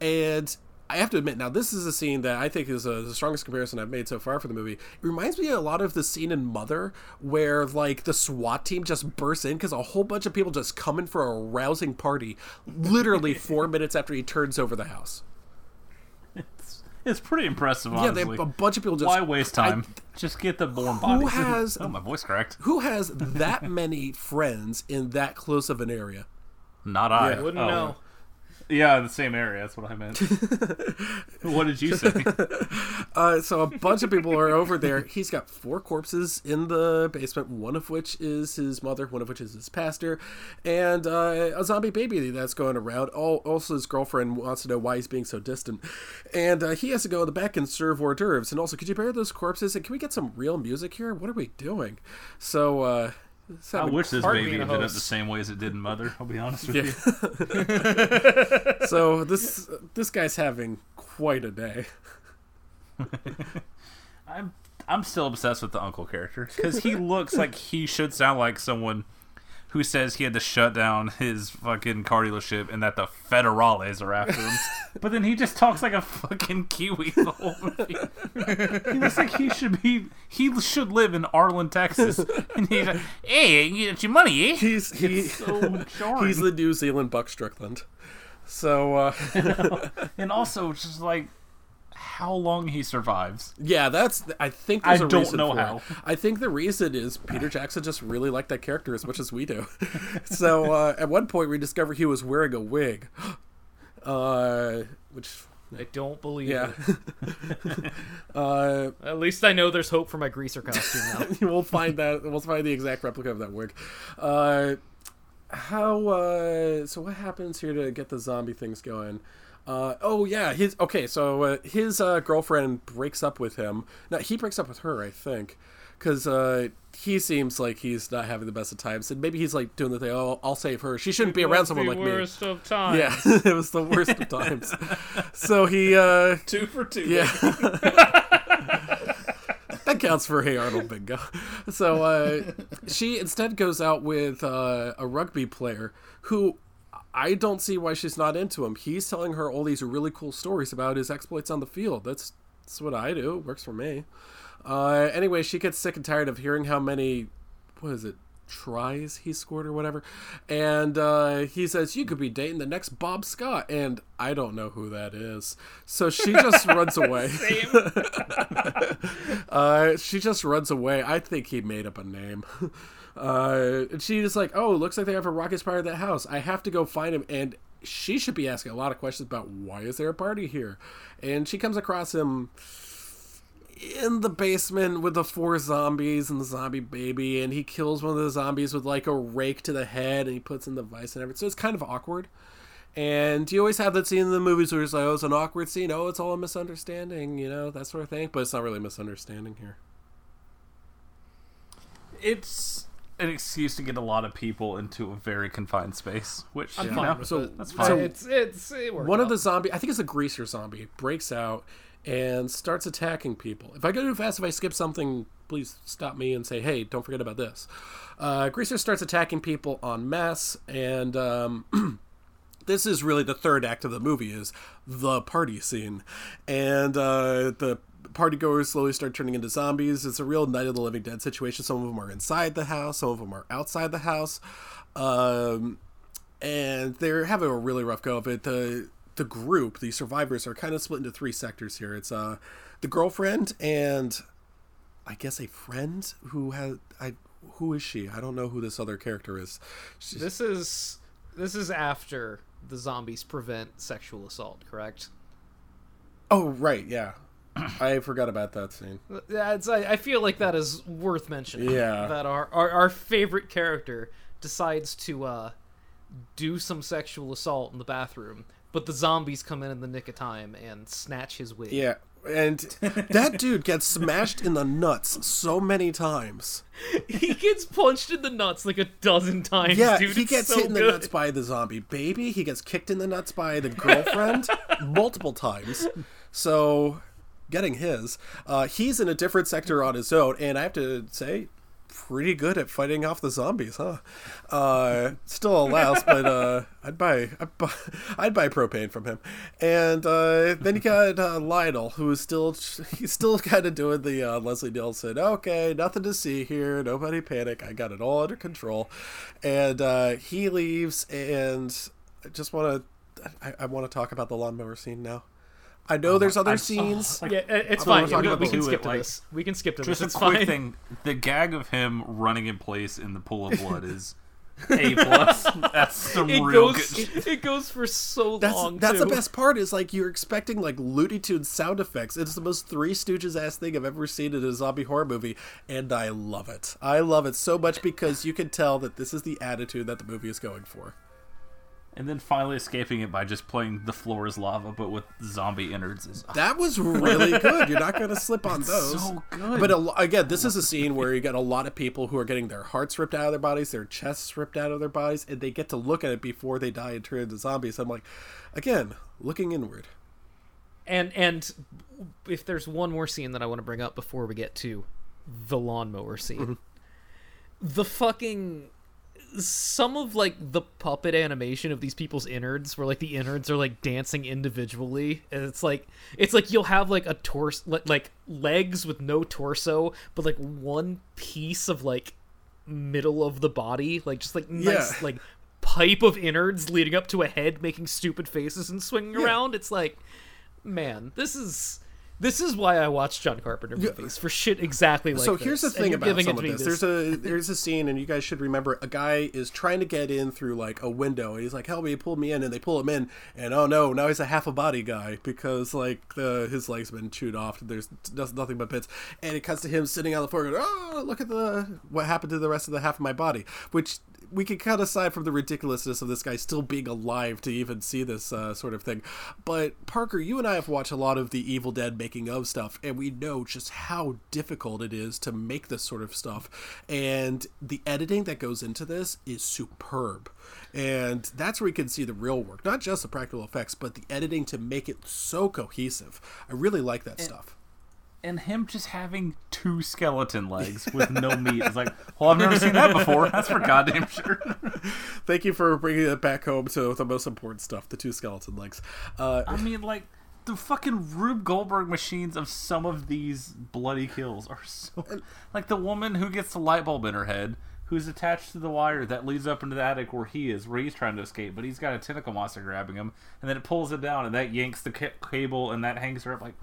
And I have to admit, now this is a scene that I think is uh the strongest comparison I've made so far for the movie. It reminds me a lot of the scene in Mother, where like the SWAT team just bursts in because a whole bunch of people just come in for a rousing party, literally (laughs) four minutes after he turns over the house. (laughs) It's pretty impressive, Yeah, they a bunch of people just. Why waste I- time? just get the born who bodies. (laughs) has oh, my voice cracked. who has (laughs) that many friends in that close of an area? Not I. Yeah. Wouldn't Oh. know. Yeah, the same area. That's what I meant. (laughs) what did you say? (laughs) Uh, so a bunch of people are over there. He's got four corpses in the basement, one of which is his mother, one of which is his pastor, and uh, a zombie baby that's going around. All, also, his girlfriend wants to know why he's being so distant. And uh, he has to go in the back and serve hors d'oeuvres. And also, could you bury those corpses? And can we get some real music here? What are we doing? So, uh, I wish this baby being a ended up the same way as it did in Mother. I'll be honest with Yeah. you. (laughs) (laughs) so this this guy's having quite a day. (laughs) I'm I'm still obsessed with the uncle character because he looks like he should sound like someone who says he had to shut down his fucking car dealership and that the federales are after him. (laughs) but then he just talks like a fucking Kiwi the whole movie. he looks like he should be he should live in Arlen, Texas. And he's like, "Hey, you got your money, eh?" He's he, so jarring. he's the New Zealand Buck Strickland. So uh, (laughs) and also just like how long he survives. Yeah, that's. I think there's I a don't reason know for how. It. I think the reason is Peter Jackson just really liked that character as much as we do. (laughs) so uh, at one point we discover he was wearing a wig, (gasps) uh, which I don't believe yeah, it. (laughs) uh, At least I know there's hope for my greaser costume now. (laughs) we'll find that. We'll find the exact replica of that wig. Uh, how? Uh, so what happens here to get the zombie things going? Uh, oh yeah, his okay. So uh, his uh, girlfriend breaks up with him. No, he breaks up with her, I think, because uh, he seems like he's not having the best of times, and maybe he's like doing the thing. Oh, I'll save her. She shouldn't be around someone like me. Worst of (laughs) times. Yeah, (laughs) it was the worst of times. So he, uh, Two for two. yeah. (laughs) that counts for Hey Arnold bingo. So uh, she instead goes out with uh, a rugby player who I don't see why she's not into him. He's telling her all these really cool stories about his exploits on the field. That's that's what I do. It works for me. Uh, anyway, she gets sick and tired of hearing how many, what is it, tries he scored or whatever. And uh, he says, You could be dating the next Bob Scott. And I don't know who that is. So she just (laughs) runs away. (laughs) uh, she just runs away. I think he made up a name. (laughs) Uh, and she's like, Oh, looks like they have a rocket spire at that house. I have to go find him. And she should be asking a lot of questions about why is there a party here? And she comes across him in the basement with the four zombies and the zombie baby, and he kills one of the zombies with like a rake to the head, and he puts in the vice and everything. So it's kind of awkward. And you always have that scene in the movies where it's like, oh, it's an awkward scene. Oh, it's all a misunderstanding, you know, that sort of thing. But it's not really a misunderstanding here. It's an excuse to get a lot of people into a very confined space, which I'm you fine know, So- it. that's I- fine. It's it's it worked One of the zombie, I think it's a greaser zombie, breaks out and starts attacking people. If I go too fast, if I skip something, please stop me and say, hey, don't forget about this. Uh, greaser starts attacking people en masse, and um, (clears throat) this is really the third act of the movie is the party scene and uh, the partygoers slowly start turning into zombies. It's a real Night of the Living Dead situation. Some of them are inside the house, some of them are outside the house, um, and they're having a really rough go of it. The the group, the survivors, are kind of split into three sectors here. It's uh, the girlfriend and I guess a friend who has I who is she? I don't know who this other character is. She's, This is this is after the zombies prevent sexual assault, correct? oh right, yeah. (clears throat) I forgot about that scene. Yeah, it's, I, I feel like that is worth mentioning. Yeah. That our, our our favorite character decides to uh, do some sexual assault in the bathroom, but the zombies come in in the nick of time and snatch his wig. Yeah, and that dude gets smashed in the nuts so many times. (laughs) he gets punched in the nuts like a dozen times. Yeah, dude. he It's gets so hit in the nuts by the zombie baby. He gets kicked in the nuts by the girlfriend (laughs) multiple times. So, getting his. Uh, he's in a different sector on his own, and I have to say, pretty good at fighting off the zombies, huh? Uh, still a louse, but uh, I'd buy, I'd buy (laughs) I'd buy propane from him. And uh, then you got uh, Lionel, who is still he's still (laughs) kind of doing the uh, Leslie Nielsen. Okay, nothing to see here. Nobody panic. I got it all under control. And uh, he leaves, and I just want to I, I want to talk about the lawnmower scene now. I know um, there's other I- scenes. Yeah, it's fine. wanna We, we can skip it, to like- this. We can skip to Just this. a quick fine. thing: the gag of him running in place in the pool of blood (laughs) is a plus. (laughs) That's some It real goes. good. shit. It goes for so That's long. that's the too. best part. Is like you're expecting like Looney Tunes sound effects. It's the most Three Stooges ass thing I've ever seen in a zombie horror movie, and I love it. I love it so much because you can tell that this is the attitude that the movie is going for. And then finally escaping it by just playing the floor is lava, but with zombie innards. Is (laughs) That was really good. You're not going to slip on those. so good. But a, again, this is a scene where you get a lot of people who are getting their hearts ripped out of their bodies, their chests ripped out of their bodies, and they get to look at it before they die and turn into zombies. I'm like, again, looking inward. And and if there's one more scene that I want to bring up before we get to the lawnmower scene, Mm-hmm. the fucking some of like the puppet animation of these people's innards where like the innards are like dancing individually and it's like it's like you'll have like a torso like legs with no torso but like one piece of like middle of the body like just like nice Yeah. like pipe of innards leading up to a head making stupid faces and swinging around it's like man this is this is why I watch John Carpenter movies for shit exactly like so this. here's the thing about giving some of to me this. There's a (laughs) there's a scene, and you guys should remember a guy is trying to get in through like a window, and he's like, "Help me, pull me in," and they pull him in, and oh no, now he's a half a body guy because like the, his legs been chewed off. There's nothing but bits, and it cuts to him sitting on the floor, going, "Oh, look at the what happened to the rest of the half of my body," which we can cut aside from the ridiculousness of this guy still being alive to even see this uh, sort of thing. But Parker, you and I have watched a lot of the Evil Dead making of stuff, and we know just how difficult it is to make this sort of stuff. And the editing that goes into this is superb. And that's where we can see the real work, not just the practical effects, but the editing to make it so cohesive. I really like that stuff. And him just having two skeleton legs with no meat is like, well, I've never seen that before. That's for goddamn sure. (laughs) Thank you for bringing it back home to the most important stuff the two skeleton legs. Uh, I mean, like the fucking Rube Goldberg machines of some of these bloody kills are so (laughs) (laughs) like the woman who gets the light bulb in her head. Who's attached to the wire that leads up into the attic where he is, where he's trying to escape, but he's got a tentacle monster grabbing him, and then it pulls it down, and that yanks the ca- cable, and that hangs her up. Like,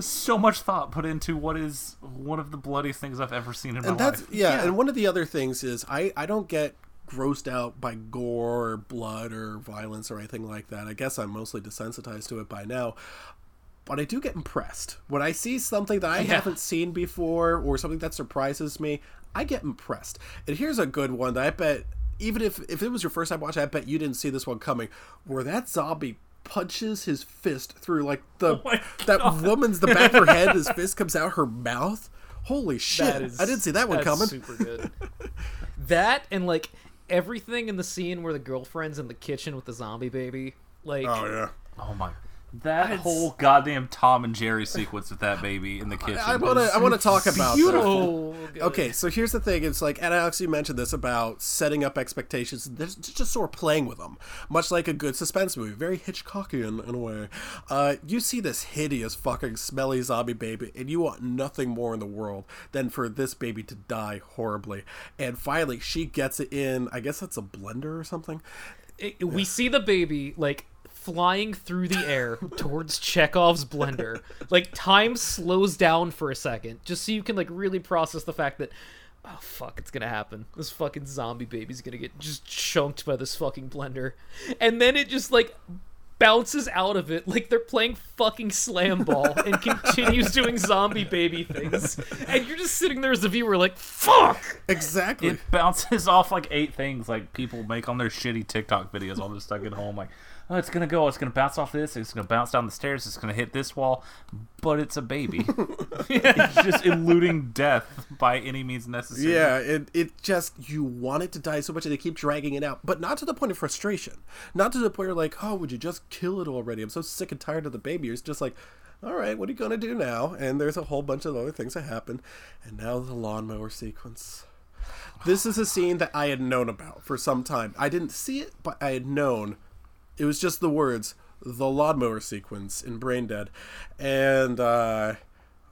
there's so much thought put into what is one of the bloodiest things I've ever seen in my and that's life. yeah, and one of the other things is I I don't get grossed out by gore or blood or violence or anything like that. I guess I'm mostly desensitized to it by now. But I do get impressed. When I see something that I haven't seen before or something that surprises me, I get impressed. And here's a good one that I bet even if if it was your first time watching, I bet you didn't see this one coming. Where that zombie punches his fist through like the Oh my that woman's the back of her head, his (laughs) fist comes out her mouth. Holy shit! That is- I didn't see that one that's coming. Super good. (laughs) that and like everything in the scene where the girlfriend's in the kitchen with the zombie baby. Like Oh yeah. Oh my! That whole goddamn Tom and Jerry sequence with that baby in the kitchen. I want to. I want to talk about that. Beautiful. Okay, so here's the thing. It's like, and Alex, you mentioned this about setting up expectations. There's just sort of playing with them, much like a good suspense movie, very Hitchcockian in a way. Uh, you see this hideous, fucking smelly zombie baby, and you want nothing more in the world than for this baby to die horribly. And finally, she gets it in. I guess that's a blender or something. It- we see the baby like flying through the air towards Chekhov's blender. Like time slows down for a second, just so you can like really process the fact that oh fuck, it's gonna happen. This fucking zombie baby's gonna get just chunked by this fucking blender, and then it just like bounces out of it like they're playing fucking slam ball and (laughs) continues doing zombie baby things and you're just sitting there as a viewer like fuck Exactly. It bounces (laughs) off like eight things like people make on their shitty TikTok videos while they're stuck at home. Like, oh, it's gonna go, it's gonna bounce off this, it's gonna bounce down the stairs, it's gonna hit this wall, but it's a baby. (laughs) it's just eluding death by any means necessary. Yeah, it it just you want it to die so much and they keep dragging it out, but not to the point of frustration. Not to the point where you're like, oh, would you just kill it already? I'm so sick and tired of the baby. It's just like, all right, what are you gonna do now? And there's a whole bunch of other things that happen, and now the lawnmower sequence. This is a scene that I had known about for some time. I didn't see it, but I had known. It was just the words, the lawnmower sequence in Braindead, and uh,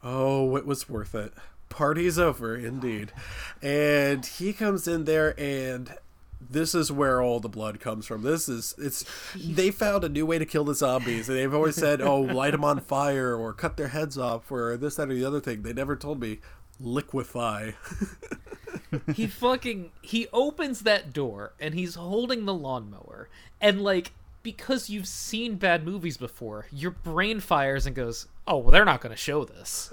oh, it was worth it. Party's over, indeed. And he comes in there, and this is where all the blood comes from. This is it's. They found a new way to kill the zombies, and they've always said, "Oh, light them on fire or cut their heads off or this, that, or the other thing." They never told me liquefy. he fucking he opens that door and he's holding the lawnmower and like because you've seen bad movies before your brain fires and goes oh well they're not going to show this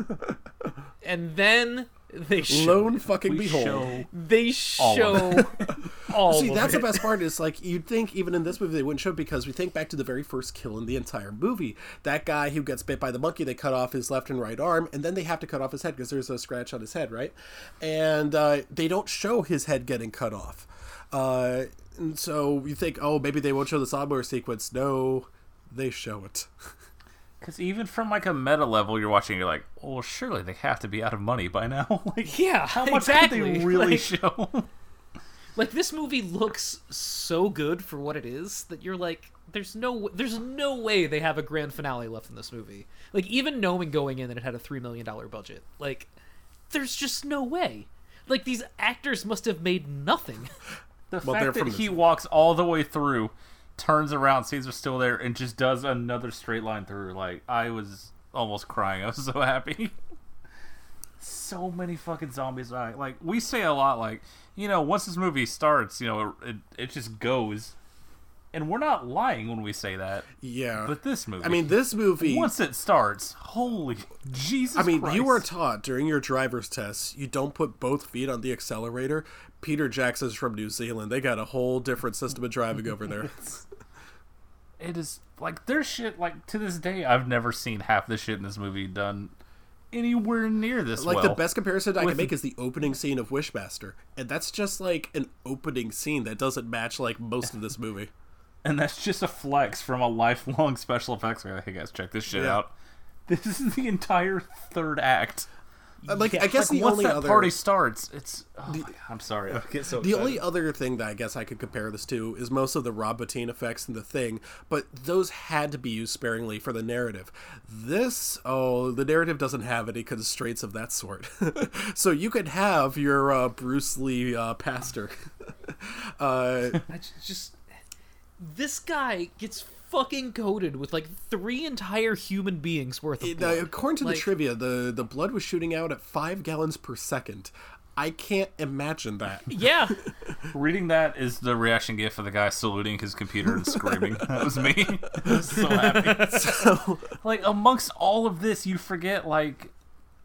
(laughs) and then they show Lone fucking We behold. show they all show (laughs) all See, of that's it. the best part. Is like you'd think even in this movie they wouldn't show it because we think back to the very first kill in the entire movie. That guy who gets bit by the monkey, they cut off his left and right arm, and then they have to cut off his head because there's a scratch on his head, right? And uh, they don't show his head getting cut off. Uh, and so you think, oh, maybe they won't show the lawnmower sequence. No, they show it. (laughs) Because even from like a meta level, you're watching, you're like, well, surely they have to be out of money by now. (laughs) like, Yeah, how much exactly. could they really (laughs) Like- show? like this movie looks so good for what it is that you're like there's no there's no way they have a grand finale left in this movie like even knowing going in that it had a 3 million dollar budget like there's just no way like these actors must have made nothing The Well, fact that he walks all the way through, turns around, sees they're still there, and just does another straight line through. Like I was almost crying. I was so happy. (laughs) so many fucking zombies. Like we say a lot. Like you know, once this movie starts, you know, it it, it just goes. And we're not lying when we say that. Yeah. But this movie, I mean, this movie. once it starts, holy Jesus! I mean, Christ. you were taught during your driver's test you don't put both feet on the accelerator. Peter Jackson's from New Zealand. They got a whole different system of driving over there. (laughs) it is like there's shit like to this day I've never seen half the shit in this movie done anywhere near this like well. the best comparison I with- can make is the opening scene of Wishmaster, and that's just like an opening scene that doesn't match like most of this movie. And that's just a flex from a lifelong special effects guy. Hey guys, check this shit Yeah. out. This is the entire third act. Uh, Like I guess like the once only that other party starts, it's. Oh my- I'm sorry. (laughs) I get so the excited. only other thing that I guess I could compare this to is most of the Rob Bottin effects in the thing, but those had to be used sparingly for the narrative. This, oh, the narrative doesn't have any constraints of that sort. (laughs) so you could have your uh, Bruce Lee uh, pastor. (laughs) uh, I j- just this guy gets fucking coated with like three entire human beings worth of It, uh, blood. according to Like- the trivia, the the blood was shooting out at five gallons per second. I can't imagine that. (laughs) (laughs) yeah Reading that is the reaction gif of the guy saluting his computer and screaming. that was me. (laughs) I was so happy. So, like amongst all of this you forget like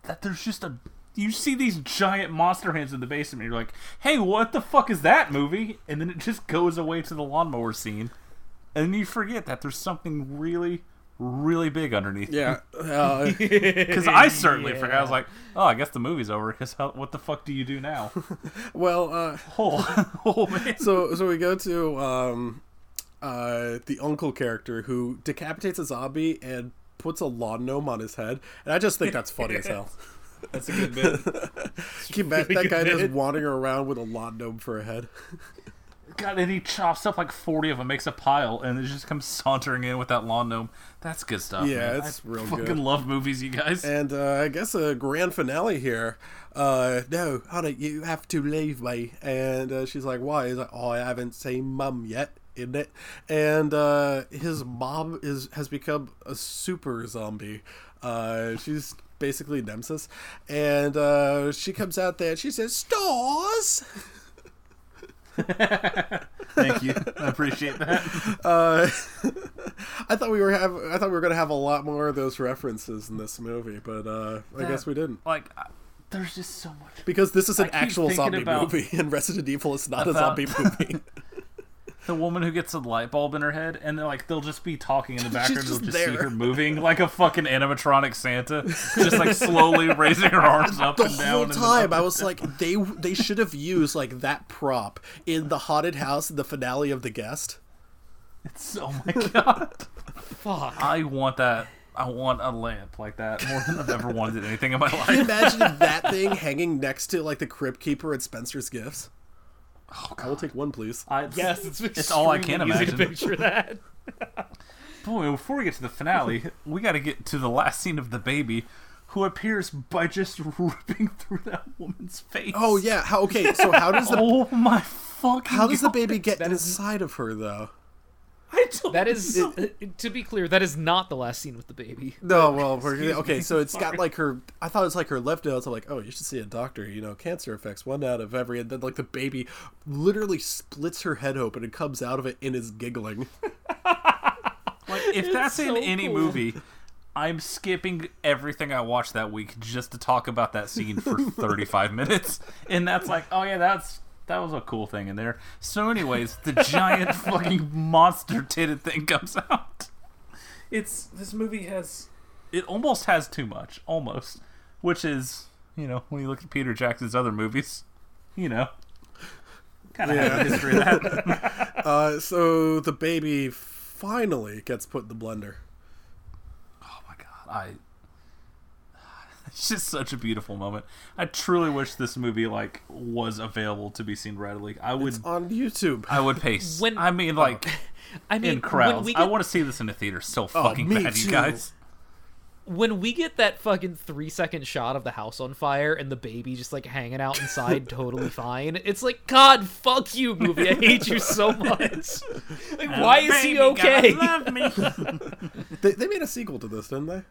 that there's just a you see these giant monster hands in the basement and you're like hey what the fuck is that movie? And then it just goes away to the lawnmower scene. And you forget that there's something really really big underneath. Yeah, (laughs) uh, because i certainly forgot. I was like oh i guess the movie's over because what the fuck do you do now? (laughs) Well, uh, oh, (laughs) oh man. so so we go to um, uh, the uncle character who decapitates a zombie and puts a lawn gnome on his head, and I just think that's funny as hell. That's a good bit. (laughs) Can you imagine that guy good just bit. wandering around with a lawn gnome for a head? God, and he chops up like forty of them, makes a pile, and it just comes sauntering in with that lawn gnome. That's good stuff. Yeah, man. it's I real fucking good. love movies, you guys. And uh, I guess a grand finale here. Uh, no, honey, you have to leave me. And uh, she's like, why? He's like, oh, I haven't seen mum yet, isn't it? And uh, his mom is has become a super zombie. Uh, she's basically Nemesis. And uh, she comes out there and she says, stars! (laughs) Thank you. I appreciate that. Uh, (laughs) I thought we were have I thought we were gonna have a lot more of those references in this movie, but uh, I guess we didn't. Like, I- there's just so much. Because this is an actual zombie about- movie, (laughs) and Resident Evil is not a zombie movie. The woman who gets a light bulb in her head, and like they'll just be talking in the (laughs) background, and just they'll just see there. her moving like a fucking animatronic Santa, just like slowly (laughs) raising her arms up the and down. whole and time, I was like, they they should have used like that prop in the haunted house in the finale of The Guest. It's oh my god. (laughs) Fuck. I want that. I want a lamp like that more than I've ever wanted anything in my Can you life. imagine that thing hanging next to like the Crypt Keeper at Spencer's Gifts? Oh, I will take one, please. I, Yes, it's It's all I can easy imagine. to picture that. (laughs) Boy, before we get to the finale, we got to get to the last scene of the baby, who appears by just (laughs) ripping through that woman's face. Oh yeah, how okay? So how does the (laughs) Oh my fucking! how does the baby get That is- inside of her though? (laughs) I don't That is, know. uh, to be clear, that is not the last scene with the baby. No, well, we're, okay. me, So it's got like her. I thought it was like her left nodes. I'm like, oh, you should see a doctor. You know, cancer affects one out of every. And then like the baby literally splits her head open and comes out of it and is giggling. (laughs) Like, if that's in any cool. movie, I'm skipping everything I watched that week just to talk about that scene for (laughs) 35 minutes, and that's like, oh yeah, that's that was a cool thing in there. So, anyways, the giant (laughs) fucking monster titted thing comes out. It's this movie has it almost has too much, almost, which is you know when you look at Peter Jackson's other movies, you know. Kind of has a history of that. (laughs) Uh, so the baby finally gets put in the blender. Oh my god, I. It's just such a beautiful moment. I truly wish this movie like was available to be seen readily. I would, on YouTube. I would pay. When- I mean, oh. like (laughs) I mean, in when crowds. we I want to see this in a theater so oh, fucking me bad, you guys. when we get that fucking three second shot of the house on fire and the baby just like hanging out inside, (laughs) totally fine. It's like, God, fuck you, movie. I hate you so (laughs) much. Like, why is he Baby, gotta okay? Love me. They, they made a sequel to this, didn't they?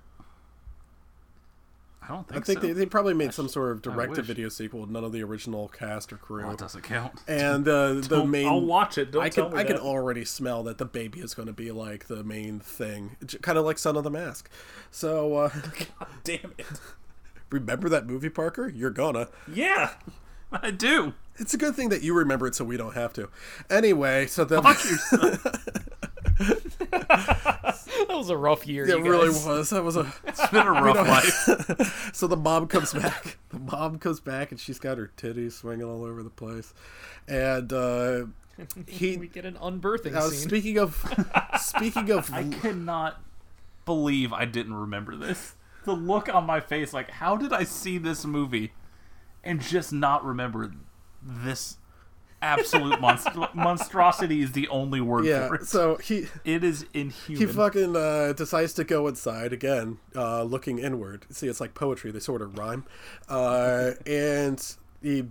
I don't think, I think so. they, they probably made some sort of direct-to-video sequel. None of the original cast or crew. Well, it doesn't count. (laughs) and uh, the (laughs) main. I'll watch it. Don't I tell can me I can that. already smell that the baby is going to be like the main thing, kind of like Son of the Mask. So uh, (laughs) Damn it. remember that movie, Parker? You're gonna. Yeah, I do. It's a good thing that you remember it, so we don't have to. Anyway, so the Fuck yourself. (laughs) that was a rough year. it you really was. That was a. (laughs) It's been a rough life. (laughs) So the mom comes back. The mom comes back, and she's got her titties swinging all over the place, and uh, he. We get an unbirthing Uh, scene. speaking of, speaking of, I cannot believe I didn't remember this. The look on my face, like, how did I see this movie and just not remember this absolute monst- monstrosity? Is the only word yeah. for it. So he it is inhuman. he fucking uh, decides to go inside again, uh, looking inward. See, it's like poetry; they sort of rhyme, uh, (laughs) and he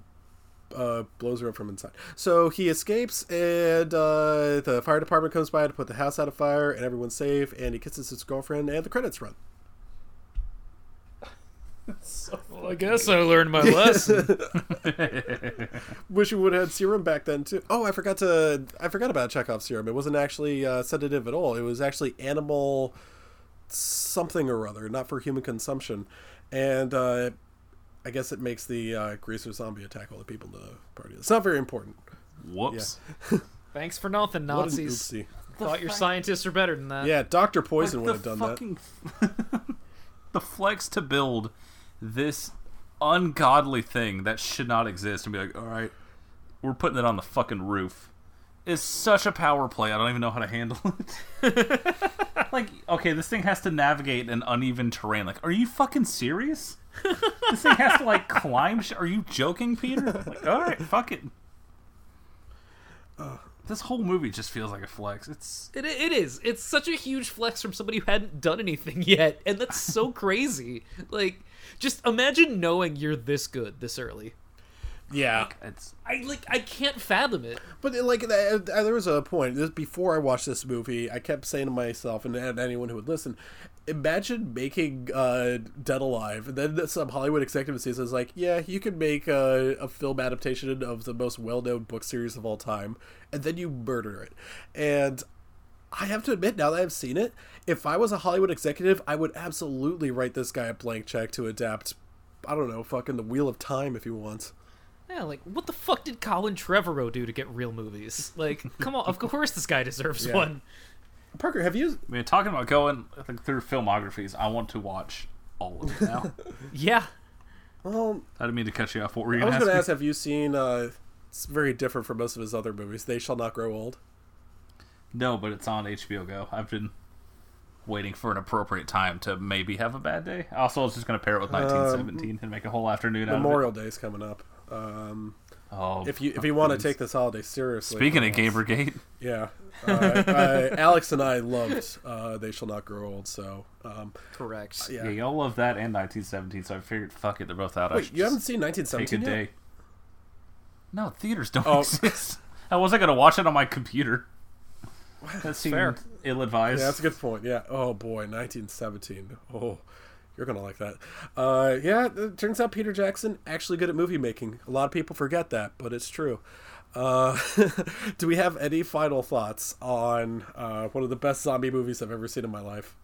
uh, blows her up from inside. So he escapes, and uh, the fire department comes by to put the house out of fire, and everyone's safe. And he kisses his girlfriend, and the credits run. Well, I guess I learned my lesson. (laughs) (laughs) Wish we would have had serum back then too. Oh, I forgot to. I forgot about Chekhov's serum. It wasn't actually uh, sedative at all. It was actually animal something or other, not for human consumption. And uh, I guess it makes the uh, greaser zombie attack all the people in the party. It's not very important. Whoops. (laughs) Thanks for nothing, What an Nazis. oopsie. Thought your scientists are better than that. Yeah, Doctor Poison Like would have done that. the flex to build this ungodly thing that should not exist and be like, all right, we're putting it on the fucking roof. is such a power play. I don't even know how to handle it. (laughs) like, okay, this thing has to navigate an uneven terrain. Like, are you fucking serious? (laughs) this thing has to like climb. Sh- are you joking, Peter? Like, all right, fuck it. this whole movie just feels like a flex. It's It, it is. It's such a huge flex from somebody who hadn't done anything (laughs) yet, and that's so crazy. Like, just imagine knowing you're this good this early. Yeah, it's I like. I can't fathom it. but like uh, there was a point this, before I watched this movie. I kept saying to myself and, and anyone who would listen, imagine making uh, Dead Alive, and then some Hollywood executive says, is like, yeah, you can make a, a film adaptation of the most well-known book series of all time, and then you murder it. And I have to admit, now that I've seen it, if I was a Hollywood executive, I would absolutely write this guy a blank check to adapt. I don't know, fucking the Wheel of Time if he wants. Yeah, like what the fuck did Colin Trevorrow do to get real movies? Like, (laughs) come on, of course this guy deserves Yeah. one. Parker, have you? I mean, talking about going like, through filmographies. I want to watch all of it now. (laughs) Yeah, Well, I didn't mean to cut you off. What were you I was gonna ask? ask, have you seen? Uh, it's very different from most of his other movies. They shall not grow old. No, but it's on HBO Go. I've been waiting for an appropriate time to maybe have a bad day. Also, I was just gonna pair it with 1917 and make a whole afternoon out Um, Memorial Day's coming up. Um. Oh, if you if you want to take this holiday seriously, Speaking of Gamergate, yeah, uh, uh, Alex and I loved uh, They Shall Not Grow Old. So um, correct. yeah. yeah, y'all love that and 1917, so I figured, fuck it, they're both out. I Wait, you haven't just seen take a 1917 yet? day. No, theaters don't Oh. (laughs) exist. I wasn't gonna watch it on my computer. That seemed Fair. ill-advised. Yeah, that's a good point. Yeah. Oh boy, 1917. Oh, you're gonna like that. Uh, yeah. It turns out Peter Jackson actually good at movie making. A lot of people forget that, but it's true. Uh, (laughs) do we have any final thoughts on uh, one of the best zombie movies I've ever seen in my life?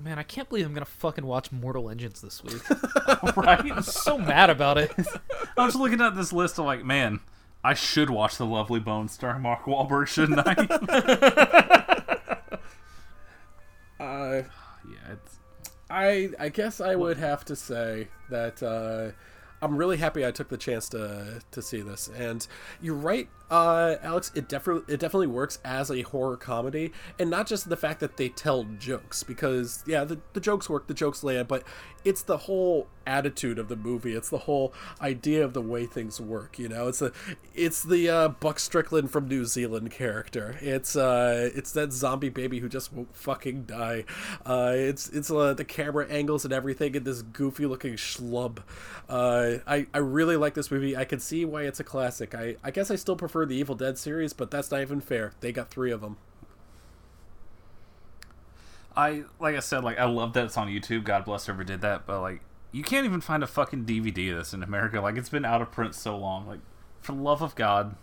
Man, I can't believe I'm gonna fucking watch Mortal Engines this week. (laughs) (laughs) right? I'm so mad about it. I was looking at this list. I'm like, man, I should watch The Lovely Bones starring Mark Wahlberg, shouldn't I? (laughs) (laughs) Uh, yeah, it's I I guess I would have to say that uh, I'm really happy I took the chance to to see this. And you're right, uh, Alex. It definitely it definitely works as a horror comedy, and not just the fact that they tell jokes. Because yeah, the, the jokes work, the jokes land, but it's the whole attitude of the movie. It's the whole idea of the way things work. You know, it's the it's the uh, Buck Strickland from New Zealand character. It's uh it's that zombie baby who just won't fucking die. Uh, it's it's uh, the camera angles and everything, and this goofy looking schlub. Uh, I I really like this movie. I can see why it's a classic. I I guess I still prefer the Evil Dead series, but that's not even fair. They got three of them. I like I said, like I love that it's on YouTube. God bless whoever did that, but like you can't even find a fucking DVD of this in America. Like it's been out of print so long. Like for the love of God,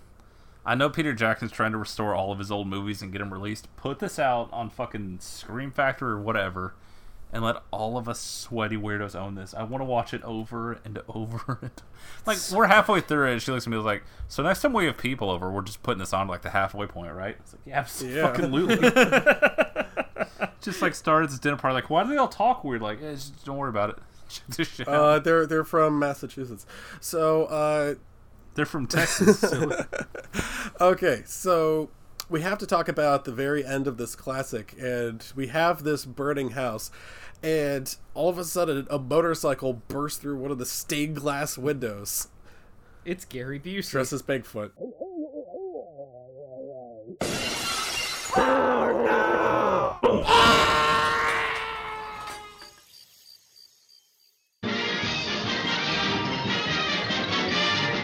I know Peter Jackson's trying to restore all of his old movies and get them released. Put this out on fucking Scream Factory or whatever, and let all of us sweaty weirdos own this. I want to watch it over and (laughs) over. And (laughs) like we're halfway through it, and she looks at me and like, "So next time we have people over, we're just putting this on like the halfway point, right?" It's like, "Yeah, Yeah. (laughs) absolutely." just like started this dinner party. Like, why do they all talk weird? Like, eh, just don't worry about it. Check this shit out. Uh, they're they're from Massachusetts. So uh, They're from Texas. so- Okay, so we have to talk about the very end of this classic, and we have this burning house, and all of a sudden a motorcycle bursts through one of the stained glass windows. It's Gary Busey. Dressed as Bigfoot.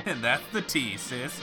and that's the T, sis.